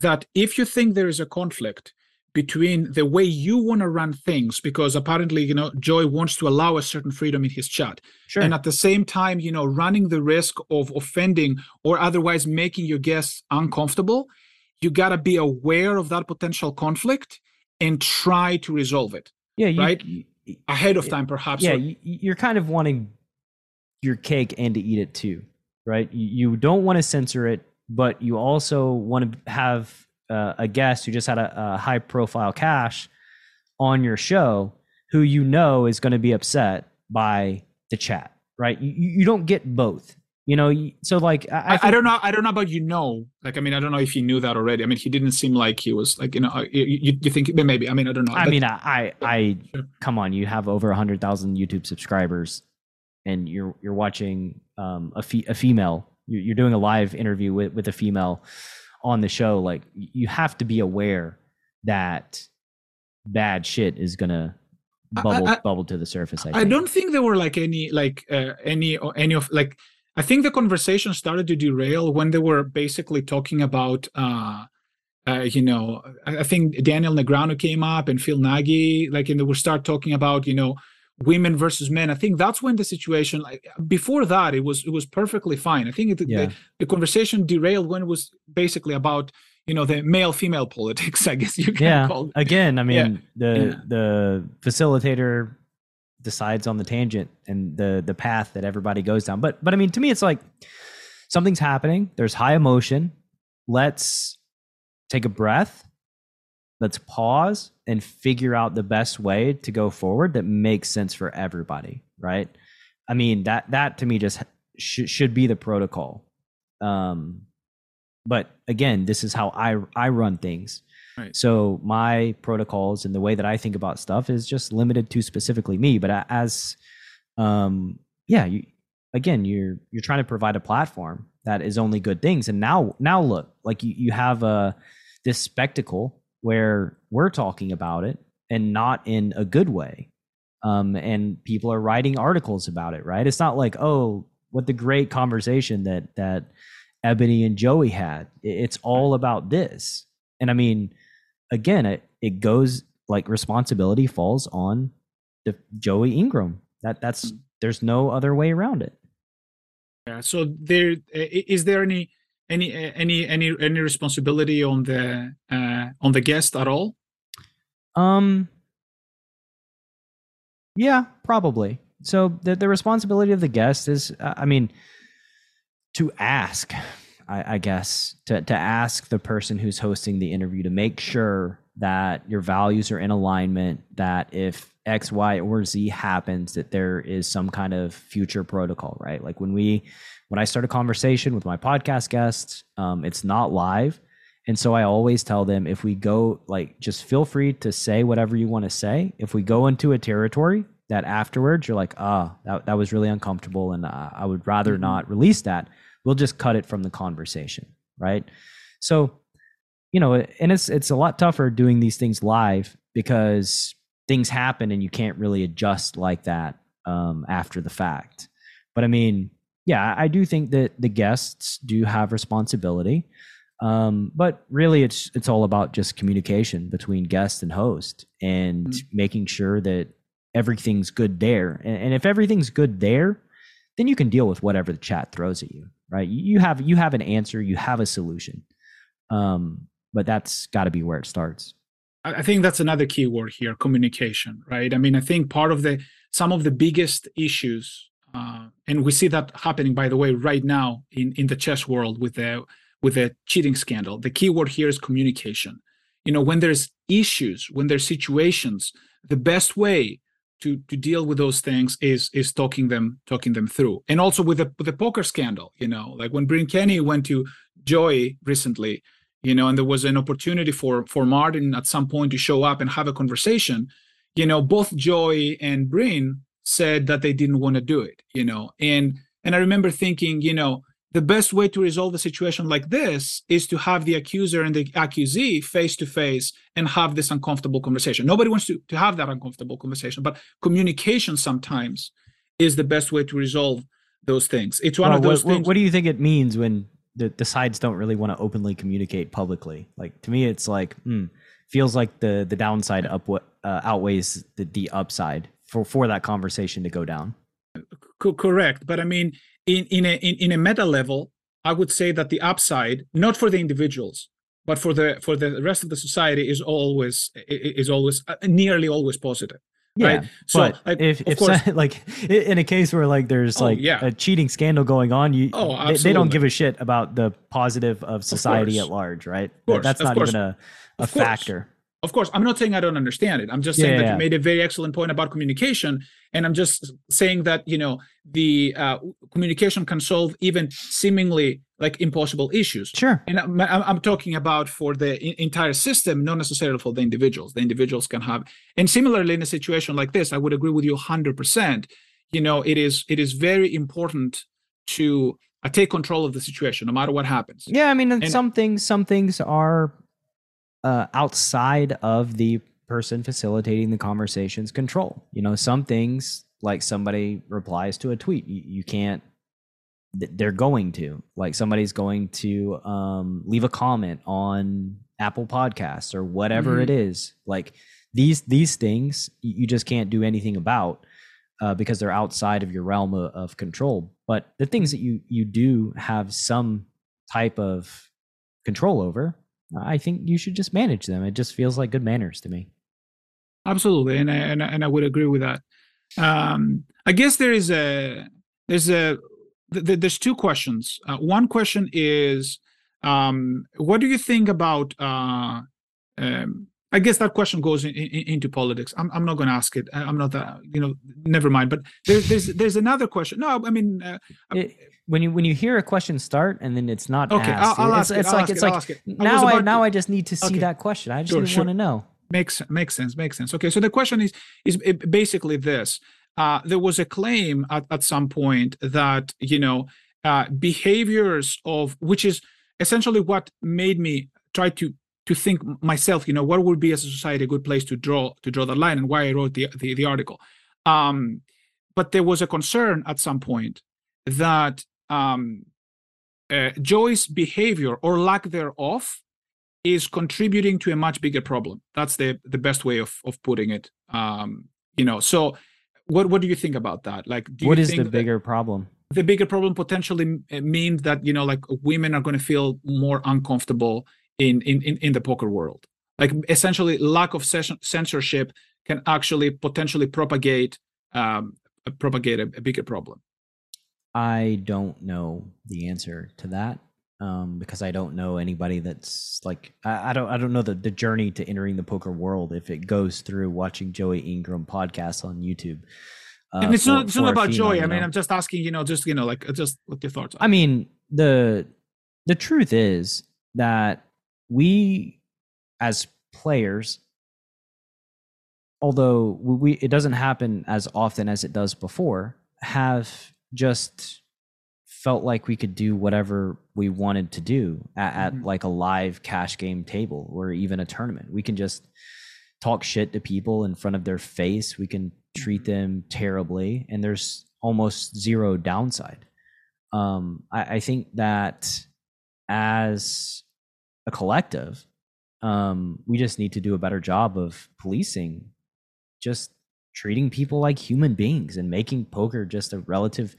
that if you think there is a conflict between the way you want to run things, because apparently, you know, Joey wants to allow a certain freedom in his chat, Sure. and at the same time, you know, running the risk of offending or otherwise making your guests uncomfortable, you got to be aware of that potential conflict and try to resolve it yeah, you, right? you- ahead of time, perhaps. yeah, or- you're kind of wanting your cake and to eat it too, right? You, don't want to censor it, but you also want to have uh, a guest who just had a, a high profile cash on your show who you know is going to be upset by the chat, right? You, you don't get both, you know. So like, I, I, I, I don't know. I don't know about you know. Like, I mean, I don't know if he knew that already. I mean, he didn't seem like he was like, you know, uh, you, you, you think maybe. I mean, I don't know. I But- mean, I, I, I Sure. come on, you have over a hundred thousand YouTube subscribers, and you're you're watching um, a fe- a female. You're, doing a live interview with with a female on the show. Like, you have to be aware that bad shit is gonna bubble I- bubble to the surface. I, I don't think there were like any like uh, any or any of like. I think the conversation started to derail when they were basically talking about. uh uh, you know, I, I think Daniel Negreanu came up and Phil Nagy, like, and they would start talking about, you know, women versus men. I think that's when the situation, like, before that, it was it was perfectly fine. I think it, Yeah. the, the conversation derailed when it was basically about, you know, the male female politics. I guess you can yeah call it. again i mean the yeah. the facilitator decides on the tangent and the the path that everybody goes down but but i mean to me it's like something's happening there's high emotion let's take a breath let's pause and figure out the best way to go forward that makes sense for everybody right? I mean that that to me just sh- should be the protocol. Um but again this is how i i run things. Right. so my protocols and the way that i think about stuff is just limited to specifically me but as um yeah you again you're you're trying to provide a platform that is only good things. And now now look like you, you have a this spectacle where we're talking about it and not in a good way. Um and people are writing articles about it right? It's not like oh what the great conversation that that ebony and joey had. It's all about this. And i mean again it, it goes like responsibility falls on the joey ingram. That that's there's no other way around it. Yeah. So there is there any any any any any responsibility on the uh on the guest at all? Um. Yeah, probably. So the the responsibility of the guest is, uh, I mean, to ask, I, I guess, to to ask the person who's hosting the interview to make sure that your values are in alignment. That if X, Y, or Z happens, that there is some kind of future protocol, right? Like when we, when I start a conversation with my podcast guests, um, it's not live. And so I always tell them if we go, like, just feel free to say whatever you want to say. If we go into a territory that afterwards you're like, ah, that, that was really uncomfortable and uh, I would rather mm-hmm. not release that, we'll just cut it from the conversation, right? So, you know, and it's it's a lot tougher doing these things live because things happen and you can't really adjust like that um, after the fact. But I mean, yeah, I do think that the guests do have responsibility. Um, but really, it's it's all about just communication between guest and host, and mm-hmm. making sure that everything's good there. And, and, if everything's good there, then you can deal with whatever the chat throws at you, right? You have you have an answer, you have a solution. Um, but that's got to be where it starts. I think that's another key word here: communication, right? I mean, I think part of the some of the biggest issues, uh, and we see that happening, by the way, right now in in the chess world with the with the cheating scandal. The key word here is communication. You know, when there's issues, when there's situations, the best way to to deal with those things is is talking them talking them through. And also with the with the poker scandal, you know, like when Bryn Kenney went to Joey recently, you know, and there was an opportunity for for Martin at some point to show up and have a conversation. You know, both Joey and Bryn said that they didn't want to do it. You know, and and I remember thinking, you know, the best way to resolve a situation like this is to have the accuser and the accusee face to face and have this uncomfortable conversation. Nobody wants to, to have that uncomfortable conversation, but communication sometimes is the best way to resolve those things. It's one well, of those what, things. What do you think it means when the, the sides don't really want to openly communicate publicly? Like to me, it's like, hmm, feels like the, the downside up, uh, outweighs the, the upside for, for that conversation to go down. correct. But I mean, in in a in, in a meta level, I would say that the upside, not for the individuals, but for the for the rest of the society, is always is always uh, nearly always positive. Yeah, right? so like, if if course, like in a case where like there's oh, like yeah. a cheating scandal going on, you oh, they, they, don't give a shit about the positive of society of at large, right? Course, That's not even a a factor of course i'm not saying i don't understand it. I'm just saying yeah, that yeah. you made a very excellent point about communication and i'm just saying that you know the uh, communication can solve even seemingly like impossible issues. Sure. And i'm, I'm talking about for the entire system not necessarily for the individuals. The individuals can have and similarly in a situation like this i would agree with you 100% you know it is it is very important to uh, take control of the situation no matter what happens. Yeah i mean and, some things some things are uh, outside of the person facilitating the conversation's control. You know, some things like somebody replies to a tweet, you, you can't. They're going to like somebody's going to um, leave a comment on Apple Podcasts or whatever mm-hmm. it is. Like these these things, you just can't do anything about uh, because they're outside of your realm of, of control. But the things that you you do have some type of control over I think you should just manage them. It just feels like good manners to me. Absolutely, and I, and I, and I would agree with that. Um, I guess there is a there's a th- there's two questions. Uh, one question is, um, what do you think about? Uh, um, I guess that question goes in, in, into politics. I'm, I'm not going to ask it. I'm not that you know. Never mind. But there's there's there's another question. No, I mean, uh, it, when you when you hear a question start and then it's not okay, asked, I'll, I'll it's, ask it's, it, like it's it, like now I, now I just need to see okay. that question. I just sure, sure. want to know. Makes makes sense. Makes sense. Okay, so the question is is basically this: uh, there was a claim at, at some point that you know uh, behaviors of which is essentially what made me try to to think myself. You know, what would be as a society a good place to draw to draw the line, and why I wrote the the, the article. Um, but there was a concern at some point that um, uh, Joey's behavior or lack thereof is contributing to a much bigger problem. That's the the best way of of putting it. Um, you know, so what what do you think about that? Like, what is the bigger problem? The bigger problem potentially means that you know, like women are going to feel more uncomfortable in in in, in the poker world. Like essentially, lack of censorship can actually potentially propagate um, propagate a, a bigger problem. I don't know the answer to that. um, because I don't know anybody that's like I, I don't I don't know the, the journey to entering the poker world if it goes through watching Joey Ingram podcasts on YouTube. Uh, and it's for, not it's not about female, joy. I mean, know? I'm just asking, you know, just you know, like just what your thoughts are. I mean, the the truth is that we as players although we it doesn't happen as often as it does before have just felt like we could do whatever we wanted to do at, mm-hmm. at, like a live cash game table or even a tournament. We can just talk shit to people in front of their face. We can treat mm-hmm. them terribly, and there's almost zero downside. Um, I, I think that as a collective, um, we just need to do a better job of policing just treating people like human beings and making poker just a relative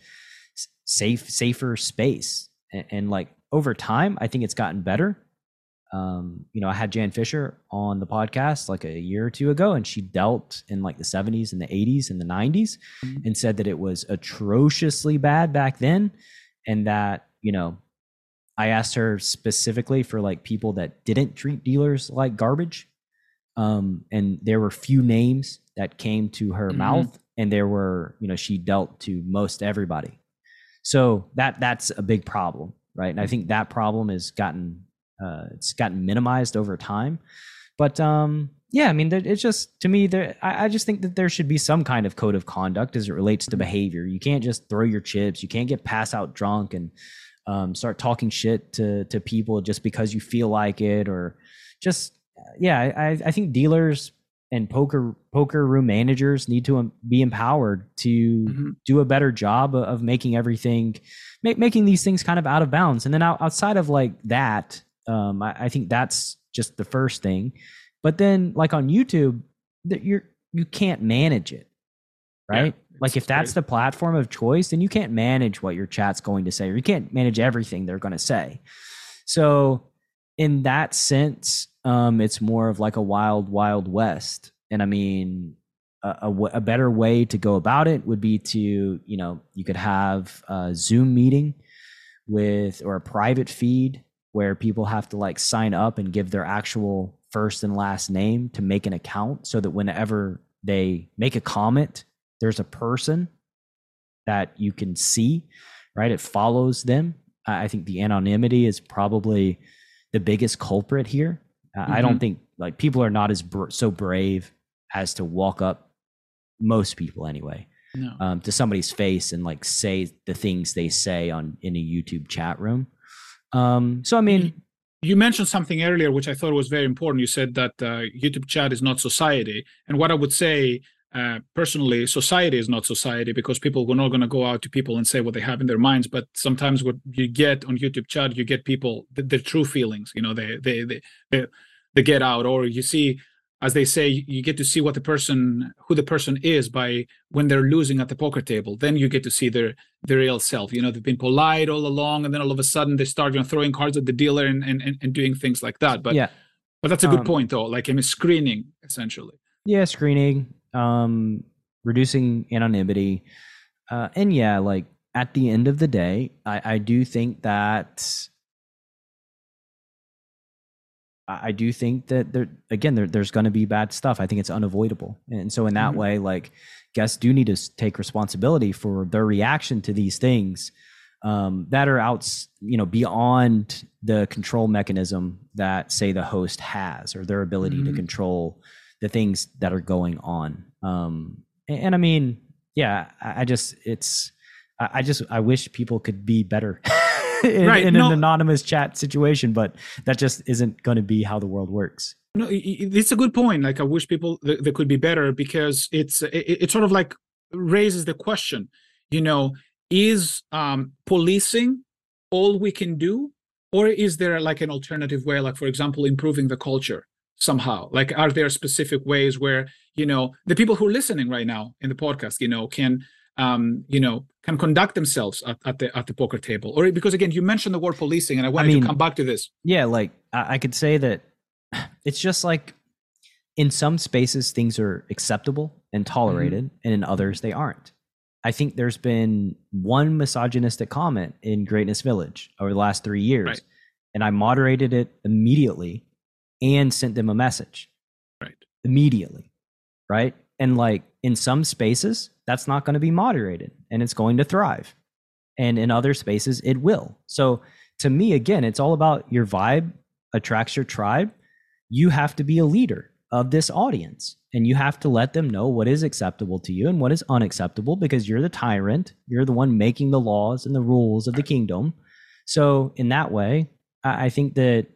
safe safer space and, and, like over time i think it's gotten better um, you know i had jan fisher on the podcast like a year or two ago and she dealt in like the 70s and the 80s and the 90s mm-hmm. and said that it was atrociously bad back then and that you know i asked her specifically for like people that didn't treat dealers like garbage um, and there were few names that came to her mm-hmm. mouth and there were you know she dealt to most everybody so that that's a big problem, right? And I think that problem has gotten uh, it's gotten minimized over time. But um, yeah, I mean, it's just to me, there. I, I, just think that there should be some kind of code of conduct as it relates to mm-hmm. behavior. You can't just throw your chips. You can't get pass out drunk and um, start talking shit to to people just because you feel like it, or just yeah. I I think dealers and poker poker room managers need to be empowered to mm-hmm. do a better job of making everything make, making these things kind of out of bounds and then outside of like that um, I, I, think that's just the first thing but then like on youtube that you're you can't manage it right like if that's the platform of choice then you can't manage what your chat's going to say or you can't manage everything they're going to say so in that sense um, it's more of like a wild, wild west. And I mean, a, a, a, better way to go about it would be to, you know, you could have a Zoom meeting with or a private feed where people have to like sign up and give their actual first and last name to make an account so that whenever they make a comment, there's a person that you can see, right? It follows them. I think the anonymity is probably the biggest culprit here Mm-hmm. I don't mm-hmm. think like people are not as br- so brave as to walk up most people anyway no. um, to somebody's face and like say the things they say on in a YouTube chat room. Um, so I mean, you mentioned something earlier which I thought was very important. You said that uh, YouTube chat is not society, and what I would say uh, personally, society is not society because people are not going to go out to people and say what they have in their minds. But sometimes what you get on YouTube chat, you get people the, their true feelings. You know, they they they they, they get out, or you see, as they say, you get to see what the person, who the person is by when they're losing at the poker table. Then you get to see their their real self. You know, they've been polite all along, and then all of a sudden they start you know throwing cards at the dealer and and and doing things like that. But yeah, but that's a good um, point though. Like I mean, screening essentially. Yeah, screening um, reducing anonymity, uh, and yeah, like at the end of the day, I, I do think that I do think that there again there, there's going to be bad stuff. I think it's unavoidable, and so in that mm-hmm. way, like guests do need to take responsibility for their reaction to these things um, that are out, you know, beyond the control mechanism that say the host has or their ability mm-hmm. to control the things that are going on. Um, and, and I mean, yeah, I, I just it's I, I just I wish people could be better. in, right. in no, an anonymous chat situation, but that just isn't going to be how the world works. No, it's a good point. Like I wish people that could be better because it's it, it sort of like raises the question. You know, is um, policing all we can do, or is there like an alternative way? Like for example, improving the culture somehow like are there specific ways where you know the people who are listening right now in the podcast you know can um you know can conduct themselves at, at the at the poker table or because again you mentioned the word policing and i wanted I mean, to come back to this yeah like I, I could say that it's just like in some spaces things are acceptable and tolerated mm-hmm. and in others they aren't I think there's been one misogynistic comment in Greatness Village over the last three years, Right. and I moderated it immediately and sent them a message Right. immediately, right? And like in some spaces, that's not going to be moderated, and it's going to thrive, and in other spaces, it will. So to me, again, it's all about your vibe attracts your tribe. You have to be a leader of this audience and you have to let them know what is acceptable to you and what is unacceptable because you're the tyrant you're the one making the laws and the rules of the kingdom so in that way i, think that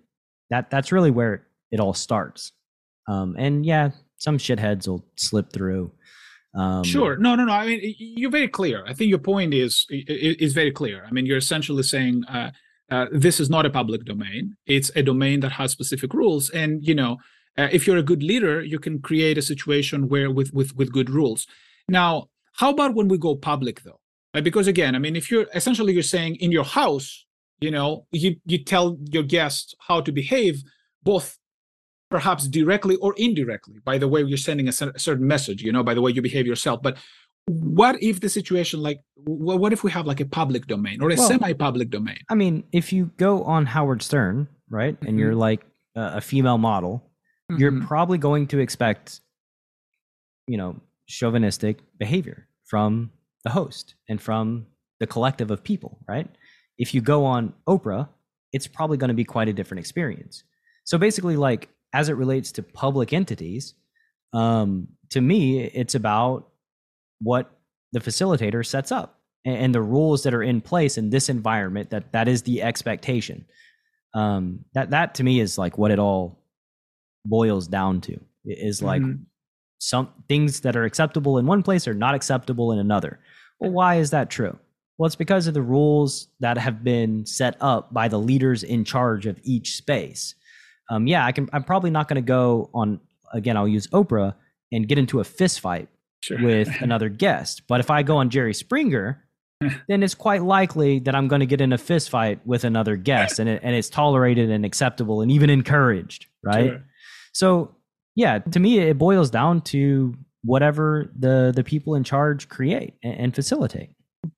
that that's really where it all starts um, and yeah some shitheads will slip through um, Sure. No, no, no. I mean, you're very clear. I think your point is is very clear. I mean, you're essentially saying uh, uh, this is not a public domain. It's a domain that has specific rules, and you know, uh, if you're a good leader, you can create a situation where with with with good rules. Now, how about when we go public though? Because again, I mean, if you're essentially you're saying in your house, you know, you you tell your guests how to behave, both perhaps directly or indirectly by the way you're sending a certain message you know by the way you behave yourself but what if the situation like what if we have like a public domain or a Well- semi-public domain I mean, if you go on Howard Stern, right, and you're like a, a female model, you're Mhm. probably going to expect, you know, chauvinistic behavior from the host and from the collective of people, right? If you go on Oprah, it's probably going to be quite a different experience. So basically, like as it relates to public entities, um, to me, it's about what the facilitator sets up and, and the rules that are in place in this environment. That that is the expectation. Um, that that to me is like what it all boils down to. i- Is like Mhm. some things that are acceptable in one place are not acceptable in another. Well, why is that true? Well, it's because of the rules that have been set up by the leaders in charge of each space. Um, yeah, I can. I'm probably not going to go on again. I'll use Oprah and get into a fist fight sure with another guest. But if I go on Jerry Springer, then it's quite likely that I'm going to get in a fist fight with another guest, and it, and it's tolerated and acceptable and even encouraged, right? Sure. So yeah, to me, it boils down to whatever the the people in charge create and, and facilitate.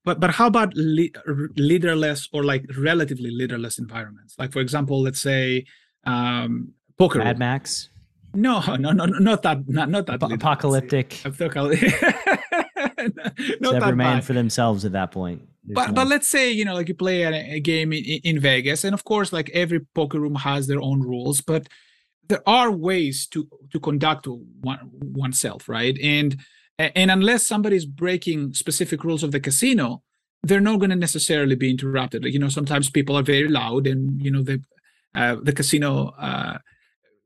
but but how about le- leaderless or like relatively leaderless environments like for example let's say um poker Mad. Max, no no no no, not that not, not that ap- apocalyptic. Apocalyptic. Not every man bad. for themselves at that point. There's but no- but let's say you know like you play a, a game in, in Vegas, and of course like every poker room has their own rules, but there are ways to to conduct one, oneself, right? And and unless somebody's breaking specific rules of the casino, they're not going to necessarily be interrupted. Like, You know, sometimes people are very loud, and you know the uh, the casino. Uh,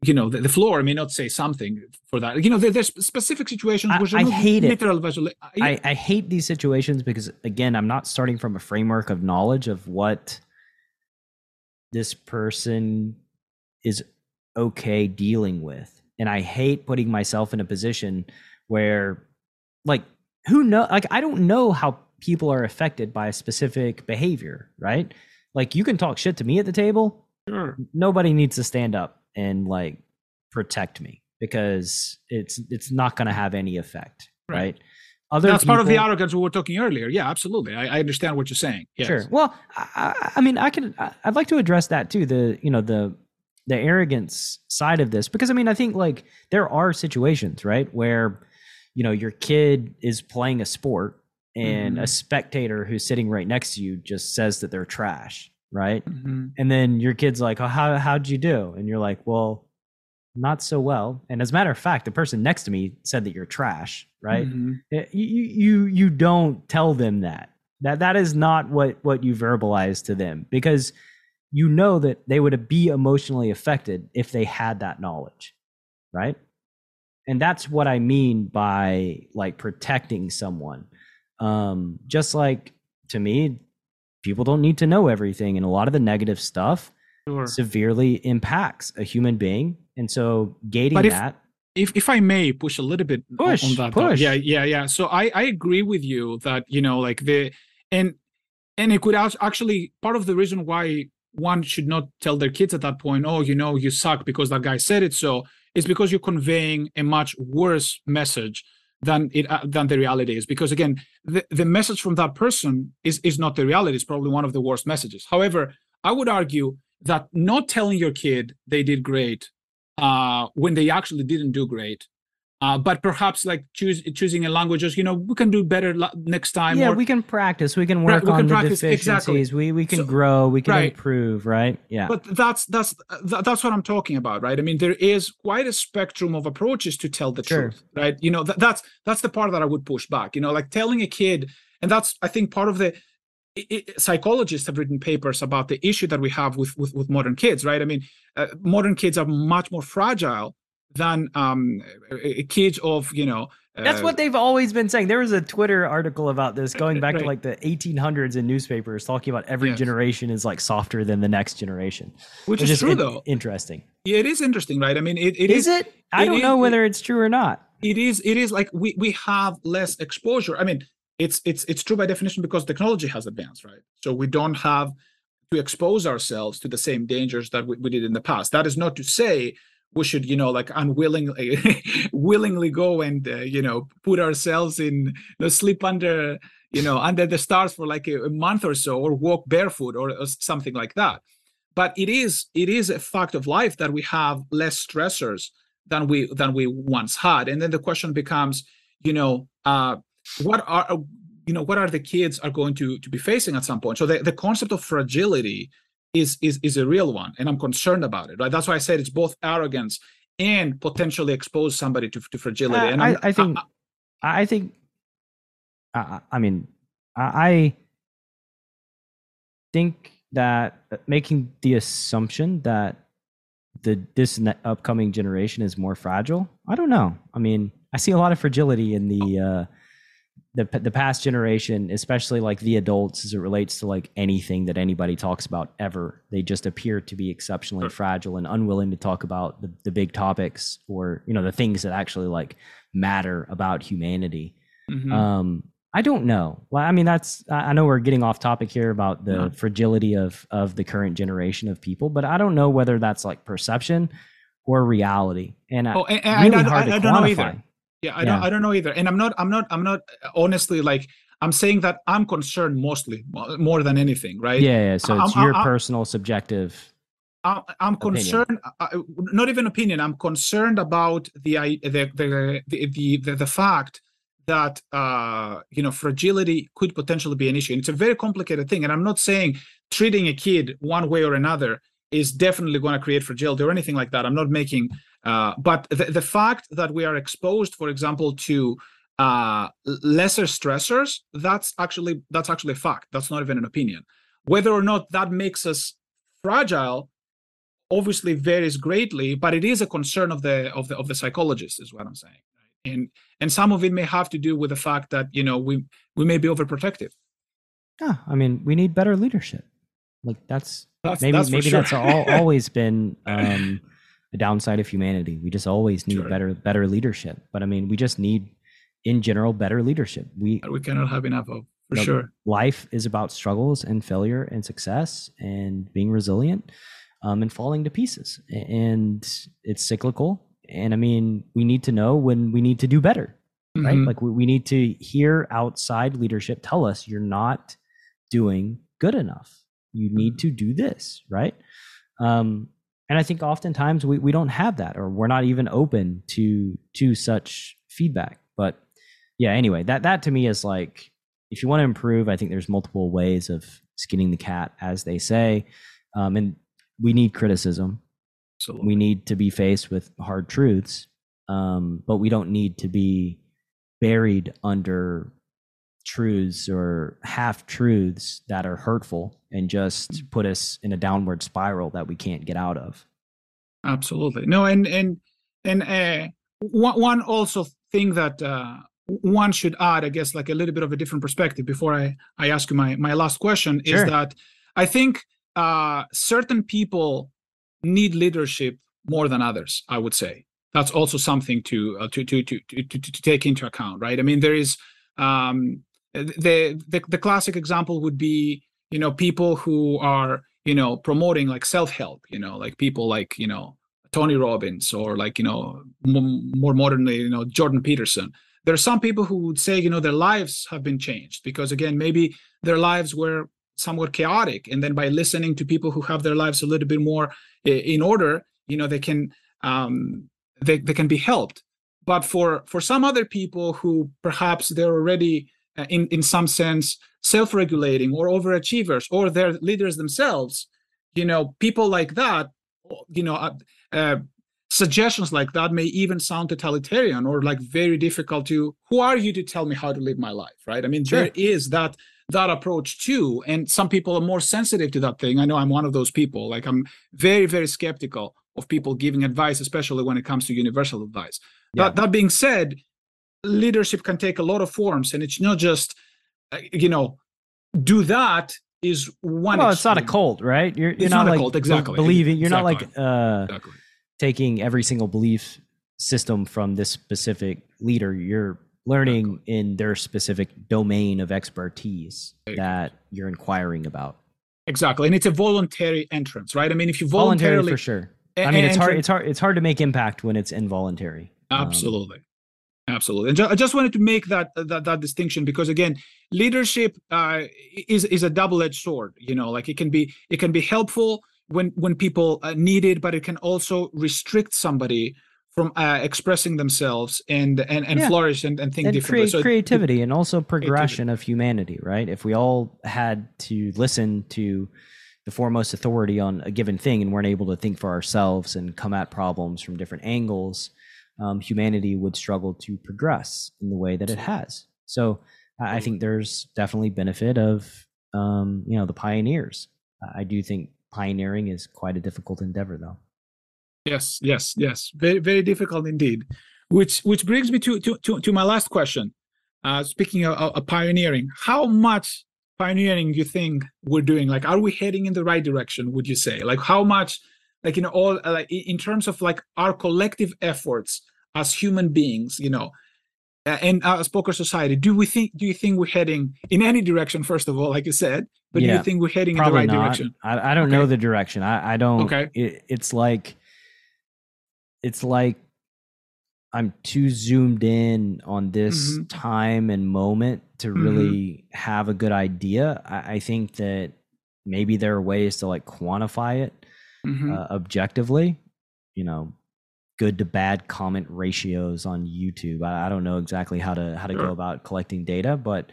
you know the, the floor may not say something for that you know there, there's specific situations I- which are I hate it. literal visual I, I hate these situations because again i'm not starting from a framework of knowledge of what this person is okay dealing with and i hate putting myself in a position where like who know like i don't know how people are affected by a specific behavior right like you can talk shit to me at the table sure. nobody needs to stand up and like protect me because it's it's not going to have any effect Right. right, other that's part of the arrogance we were talking earlier. Yeah, absolutely. I, I understand what you're saying. Yes. Sure. Well, I, I- mean, I can. I- I'd like to address that too. The you know the the arrogance side of this because I mean I think like there are situations right where you know your kid is playing a sport and Mhm. a spectator who's sitting right next to you just says that they're trash, right? Mhm. And then your kid's like, oh, "How how'd you do?" And you're like, "Well, not so well." And as a matter of fact, the person next to me said that you're trash, right? Mhm. Eh, you you you don't tell them that that that is not what what you verbalize to them because you know that they would be emotionally affected if they had that knowledge right and that's what i mean by like protecting someone um just like to me people don't need to know everything and a lot of the negative stuff Sure. severely impacts a human being and so gating But if- that if if I may push a little bit on- Push, on that, though. push. yeah, yeah, yeah. So I I agree with you that you know like the and and it could actually part of the reason why one should not tell their kids at that point, oh, you know, you suck because that guy said it so, is because you're conveying a much worse message than it uh, than the reality is. Because again the, the message from that person is is not the reality. It's probably one of the worst messages. However i would argue that not telling your kid they did great uh, when they actually didn't do great uh, but perhaps like choose, choosing a language as you know we can do better next time yeah or, we can practice. We can work we on can the practice, deficiencies. exactly. we we can So- grow. We can right. improve right? Yeah. But that's that's tha- that's what i'm talking about right? I mean there is quite a spectrum of approaches to tell the Sure. truth right? You know th- that's that's the part that i would push back you know like telling a kid and that's i think part of the i- i- psychologists have written papers about the issue that we have with with, with modern kids right? I mean uh, modern kids are much more fragile than um uh, uh, of you know That's uh, what they've always been saying. There was a Twitter article about this going back to like the 1800s in newspapers, talking about every Yes. generation is like softer than the next generation. which Which is true in- though Interesting. Yeah, it is interesting right i mean it, it is, is it? I it don't is- know it- whether it's true or not. it is it is like we we have less exposure i mean it's it's it's true by definition because technology has advanced right so we don't have to expose ourselves to the same dangers that we, we did in the past that is not to say we should you know like unwillingly willingly go and uh, you know put ourselves in you know, sleep under you know under the stars for like a, a month or so or walk barefoot or, or something like that. But it is it is a fact of life that we have less stressors than we than we once had. And then the question becomes you know uh what are uh, you know what are the kids are going to to be facing at some point? So the, the concept of fragility is is is a real one and i'm concerned about it right that's why i said it's both arrogance and potentially expose somebody to, to fragility Uh, and I, I'm- think, I I think, I, I I mean, I, I think that uh, making the assumption that the this upcoming generation is more fragile. I don't know. I mean, I see a lot of fragility in the uh, the the past generation, especially like the adults, as it relates to like anything that anybody talks about ever. They just appear to be exceptionally fragile and unwilling to talk about the, the big topics or you know the things that actually like matter about humanity. Mhm. Um, I don't know. Well, I mean, that's I I know we're getting off topic here about the Yeah. fragility of of the current generation of people, but I don't know whether that's like perception or reality. And I- oh and, and really I, I, to I don't know either. Yeah, I don't I don't know either. And I'm not I'm not I'm not honestly like I'm saying that I'm concerned mostly more than anything, right? Yeah, yeah. So it's I'm- your I'm- personal subjective. I, I'm concerned not even opinion, I'm concerned about the i- the the the the, the, the fact that uh you know fragility could potentially be an issue. And it's a very complicated thing and I'm not saying treating a kid one way or another is definitely going to create fragility or anything like that. I'm not making uh but the, the fact that we are exposed for example to uh lesser stressors that's actually that's actually a fact that's not even an opinion whether or not that makes us fragile obviously varies greatly but it is a concern of the of the of the psychologists is what i'm saying and and some of it may have to do with the fact that you know we we may be overprotective Yeah, I mean, we need better leadership. Like that's that's maybe that's maybe sure. that's all, always been um, the downside of humanity. We just always need Sure. better better leadership. But I mean, we just need in general better leadership. We we cannot have enough of for sure life is about struggles and failure and success and being resilient um, and falling to pieces and it's cyclical and i mean we need to know when we need to do better right Mhm. like we, we need to hear outside leadership tell us you're not doing good enough you need to do this right um, and i think oftentimes we, we don't have that or we're not even open to to such feedback. But yeah anyway that that to me is like if you want to improve i think there's multiple ways of skinning the cat as they say. Um, and we need criticism. Absolutely. we need to be faced with hard truths. Um, but we don't need to be buried under truths or half truths that are hurtful and just put us in a downward spiral that we can't get out of. Absolutely. No and and and uh one, one also thing that uh one should add i guess like a little bit of a different perspective before i i ask you my my last question Sure. is that i think uh certain people need leadership more than others i would say. That's also something to uh, to, to to to to to take into account right? I mean there is um the the, the classic example would be you know people who are you know promoting like self-help you know like people like you know tony robbins or like you know m- more modernly you know jordan peterson. There are some people who would say you know their lives have been changed because again maybe their lives were somewhat chaotic and then by listening to people who have their lives a little bit more in order you know they can um, they, they can be helped. But for for some other people who perhaps they're already in in some sense self-regulating or overachievers or they're leaders themselves. You know people like that you know uh, uh, suggestions like that may even sound totalitarian or like very difficult to who are you to tell me how to live my life right? I mean sure. there is that that approach too and some people are more sensitive to that thing. I know i'm one of those people. Like i'm very very skeptical of people giving advice especially when it comes to universal advice. Yeah. that, that being said leadership can take a lot of forms and it's not just uh, you know do that is one well extreme. it's not a cult right you're, you're not, not, like cult, exactly believing you're exactly. not like uh exactly. taking every single belief system from this specific leader you're learning exactly. in their specific domain of expertise that you're inquiring about. Exactly, and it's a voluntary entrance, right? I mean, if you voluntarily, voluntary for sure. I mean, it's hard. It's hard. It's hard to make impact when it's involuntary. Absolutely, um, absolutely. And ju- I just wanted to make that that, that distinction because again, leadership uh, is is a double edged sword. You know, like it can be it can be helpful when when people uh, need it, but it can also restrict somebody from uh, expressing themselves and and, and yeah. flourish and, and think and differently. Create so creativity and also progression of humanity, right? If we all had to listen to the foremost authority on a given thing and weren't able to think for ourselves and come at problems from different angles, um, humanity would struggle to progress in the way that it has. So I think there's definitely benefit of um, you know the pioneers. I do think pioneering is quite a difficult endeavor, though. Yes, yes, yes. Very, very difficult indeed. Which, which brings me to to to, to my last question. Uh, speaking of, of pioneering, how much pioneering do you think we're doing? Like, are we heading in the right direction? Would you say? Like, how much? Like, you know, all uh, like in terms of like our collective efforts as human beings, you know, and as poker society, do we think? Do you think we're heading in any direction? First of all, like you said, but yeah, do you think we're heading in the right not. direction? I, I don't okay. know the direction. I, I don't. Okay. It, it's like it's like I'm too zoomed in on this mm-hmm. time and moment to really mm-hmm. have a good idea. I, I, think that maybe there are ways to like quantify it mm-hmm. uh, objectively. You know, good to bad comment ratios on YouTube. I, I don't know exactly how to how to sure. go about collecting data, but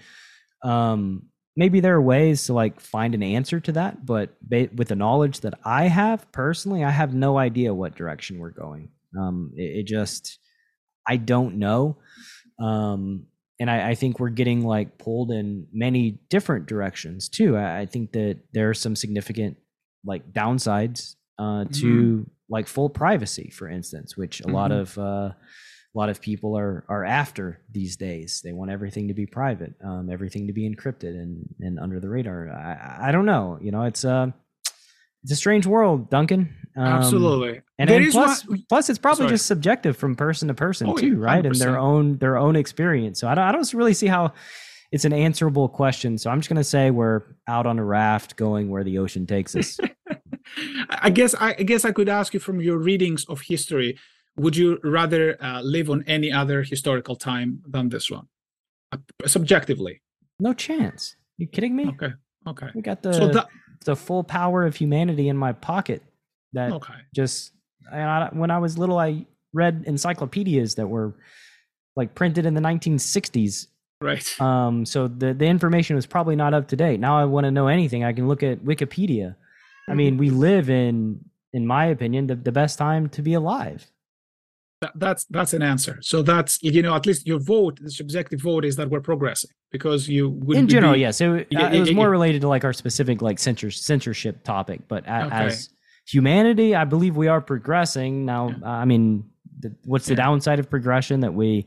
um, maybe there are ways to like find an answer to that. But ba- with the knowledge that I have personally, I have no idea what direction we're going. Um, it, it, just, I don't know. Um, and I, I, think we're getting like pulled in many different directions too. I, I think that there are some significant like downsides uh, to mm-hmm. like full privacy, for instance, which a mm-hmm. lot of uh, a lot of people are are after these days. They want everything to be private, um, everything to be encrypted and and under the radar. I, I don't know. You know, it's uh, it's a strange world, Duncan. Um, Absolutely. And, and plus, one, plus, it's probably sorry. just subjective from person to person oh, too, right? 100%. And their own their own experience. So I don't I don't really see how it's an answerable question. So I'm just gonna say we're out on a raft going where the ocean takes us. I guess I, I, guess I could ask you from your readings of history. Would you rather uh, live on any other historical time than this one, uh, subjectively? No chance. You kidding me? Okay. Okay. We got the so that, the full power of humanity in my pocket. That okay. just I, when I was little, I read encyclopedias that were like printed in the 1960s. Right. Um. So the the information was probably not up to date. Now I want to know anything. I can look at Wikipedia. I mean, we live in, in my opinion, the, the best time to be alive. That, that's that's an answer. So that's you know at least your vote, the subjective vote, is that we're progressing because you would in general, yes. Yeah, uh, yeah, it was yeah, more related to like our specific like censorship topic, but a, okay. as humanity, I believe we are progressing. Now, uh, I mean, the, what's the downside of progression that we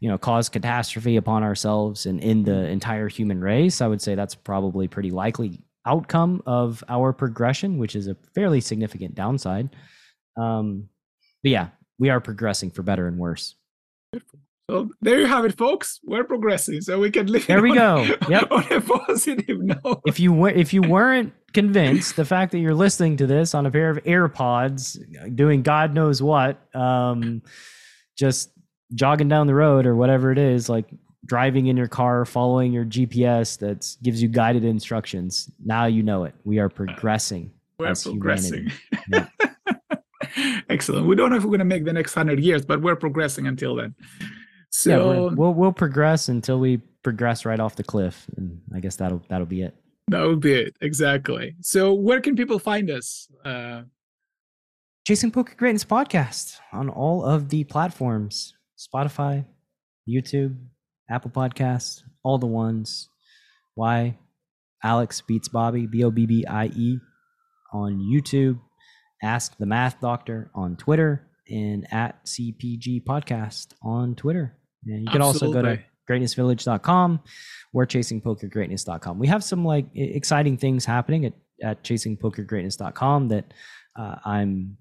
you know cause catastrophe upon ourselves and in the entire human race? I would say that's probably pretty likely outcome of our progression, which is a fairly significant downside. Um, but yeah, we are progressing for better and worse. So there you have it, folks. We're progressing, so we can live. There we go. Yep. On a positive note. If you were, if you weren't convinced, the fact that you're listening to this on a pair of AirPods, doing God knows what, um, just jogging down the road or whatever it is, like driving in your car, following your GPS that gives you guided instructions. Now you know it. We are progressing. We're progressing. Yeah. Excellent. We don't know if we're going to make the next hundred years, but we're progressing until then. So yeah, we'll we'll progress until we progress right off the cliff, and I guess that'll that'll be it. That would be it exactly. So where can people find us? Uh, Chasing Poker Greatness podcast on all of the platforms: Spotify, YouTube, Apple Podcasts, all the ones. Why? Alex beats Bobby B O B B I E on YouTube. Ask the Math Doctor on Twitter and at CPG Podcast on Twitter. And you can Absolutely. also go to greatnessvillage.com or chasingpokergreatness.com. We have some like exciting things happening at, at chasingpokergreatness.com that uh, I'm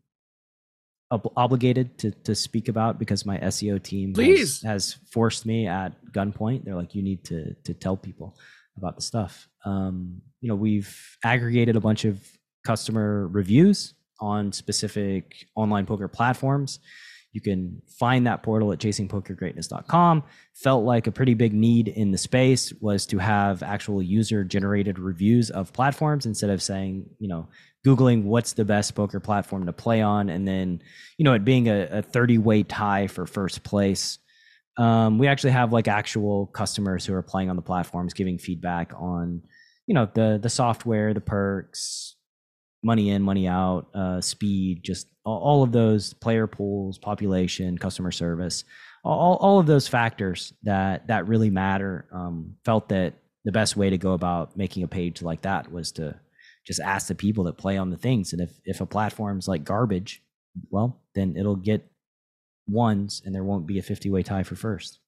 ob- obligated to, to speak about because my SEO team Please. Has, has forced me at gunpoint. They're like, you need to, to tell people about the stuff. Um, you know, we've aggregated a bunch of customer reviews on specific online poker platforms. You can find that portal at chasingpokergreatness.com. Felt like a pretty big need in the space was to have actual user generated reviews of platforms instead of saying, you know, Googling what's the best poker platform to play on and then, you know, it being a 30 way tie for first place. Um, we actually have like actual customers who are playing on the platforms giving feedback on, you know, the the software, the perks, money in, money out, uh, speed, just all, of those player pools, population, customer service, all, all of those factors that that really matter. Um, felt that the best way to go about making a page like that was to just ask the people that play on the things, and if if a platform's like garbage, well, then it'll get ones, and there won't be a fifty way tie for first.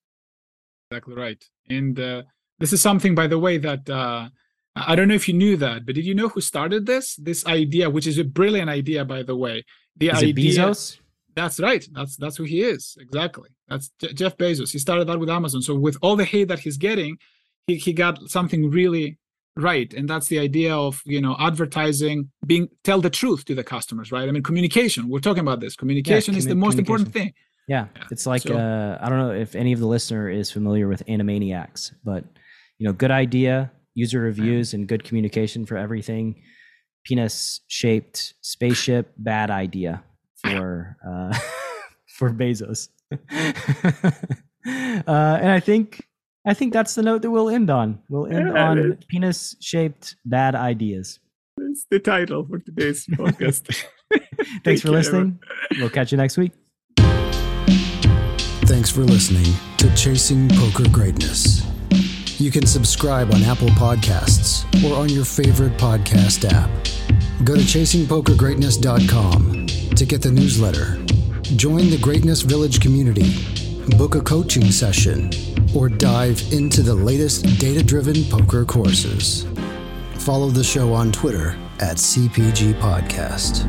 Exactly right, and uh, this is something, by the way, that. Uh, I don't know if you knew that, but did you know who started this? This idea, which is a brilliant idea, by the way. The is idea. Bezos? That's right. That's that's who he is. Exactly. That's Je- Jeff Bezos. He started that with Amazon. So with all the hate that he's getting, he, he got something really right and that's the idea of you know advertising being tell the truth to the customers right i mean communication we're talking about this communication yeah, is the most important thing yeah, yeah. it's like so, uh, i don't know if any of the listener is familiar with animaniacs but you know good idea user reviews and good communication for everything. Penis shaped spaceship, bad idea for uh, for Bezos. uh, and I think I think that's the note that we'll end on. We'll end yeah, on penis shaped bad ideas. That's the title for today's podcast. Thanks Take for care. listening. We'll catch you next week. Thanks for listening to Chasing Poker Greatness. You can subscribe on Apple Podcasts or on your favorite podcast app. Go to chasingpokergreatness.com to get the newsletter. Join the Greatness Village community, book a coaching session, or dive into the latest data driven poker courses. Follow the show on Twitter at CPG Podcast.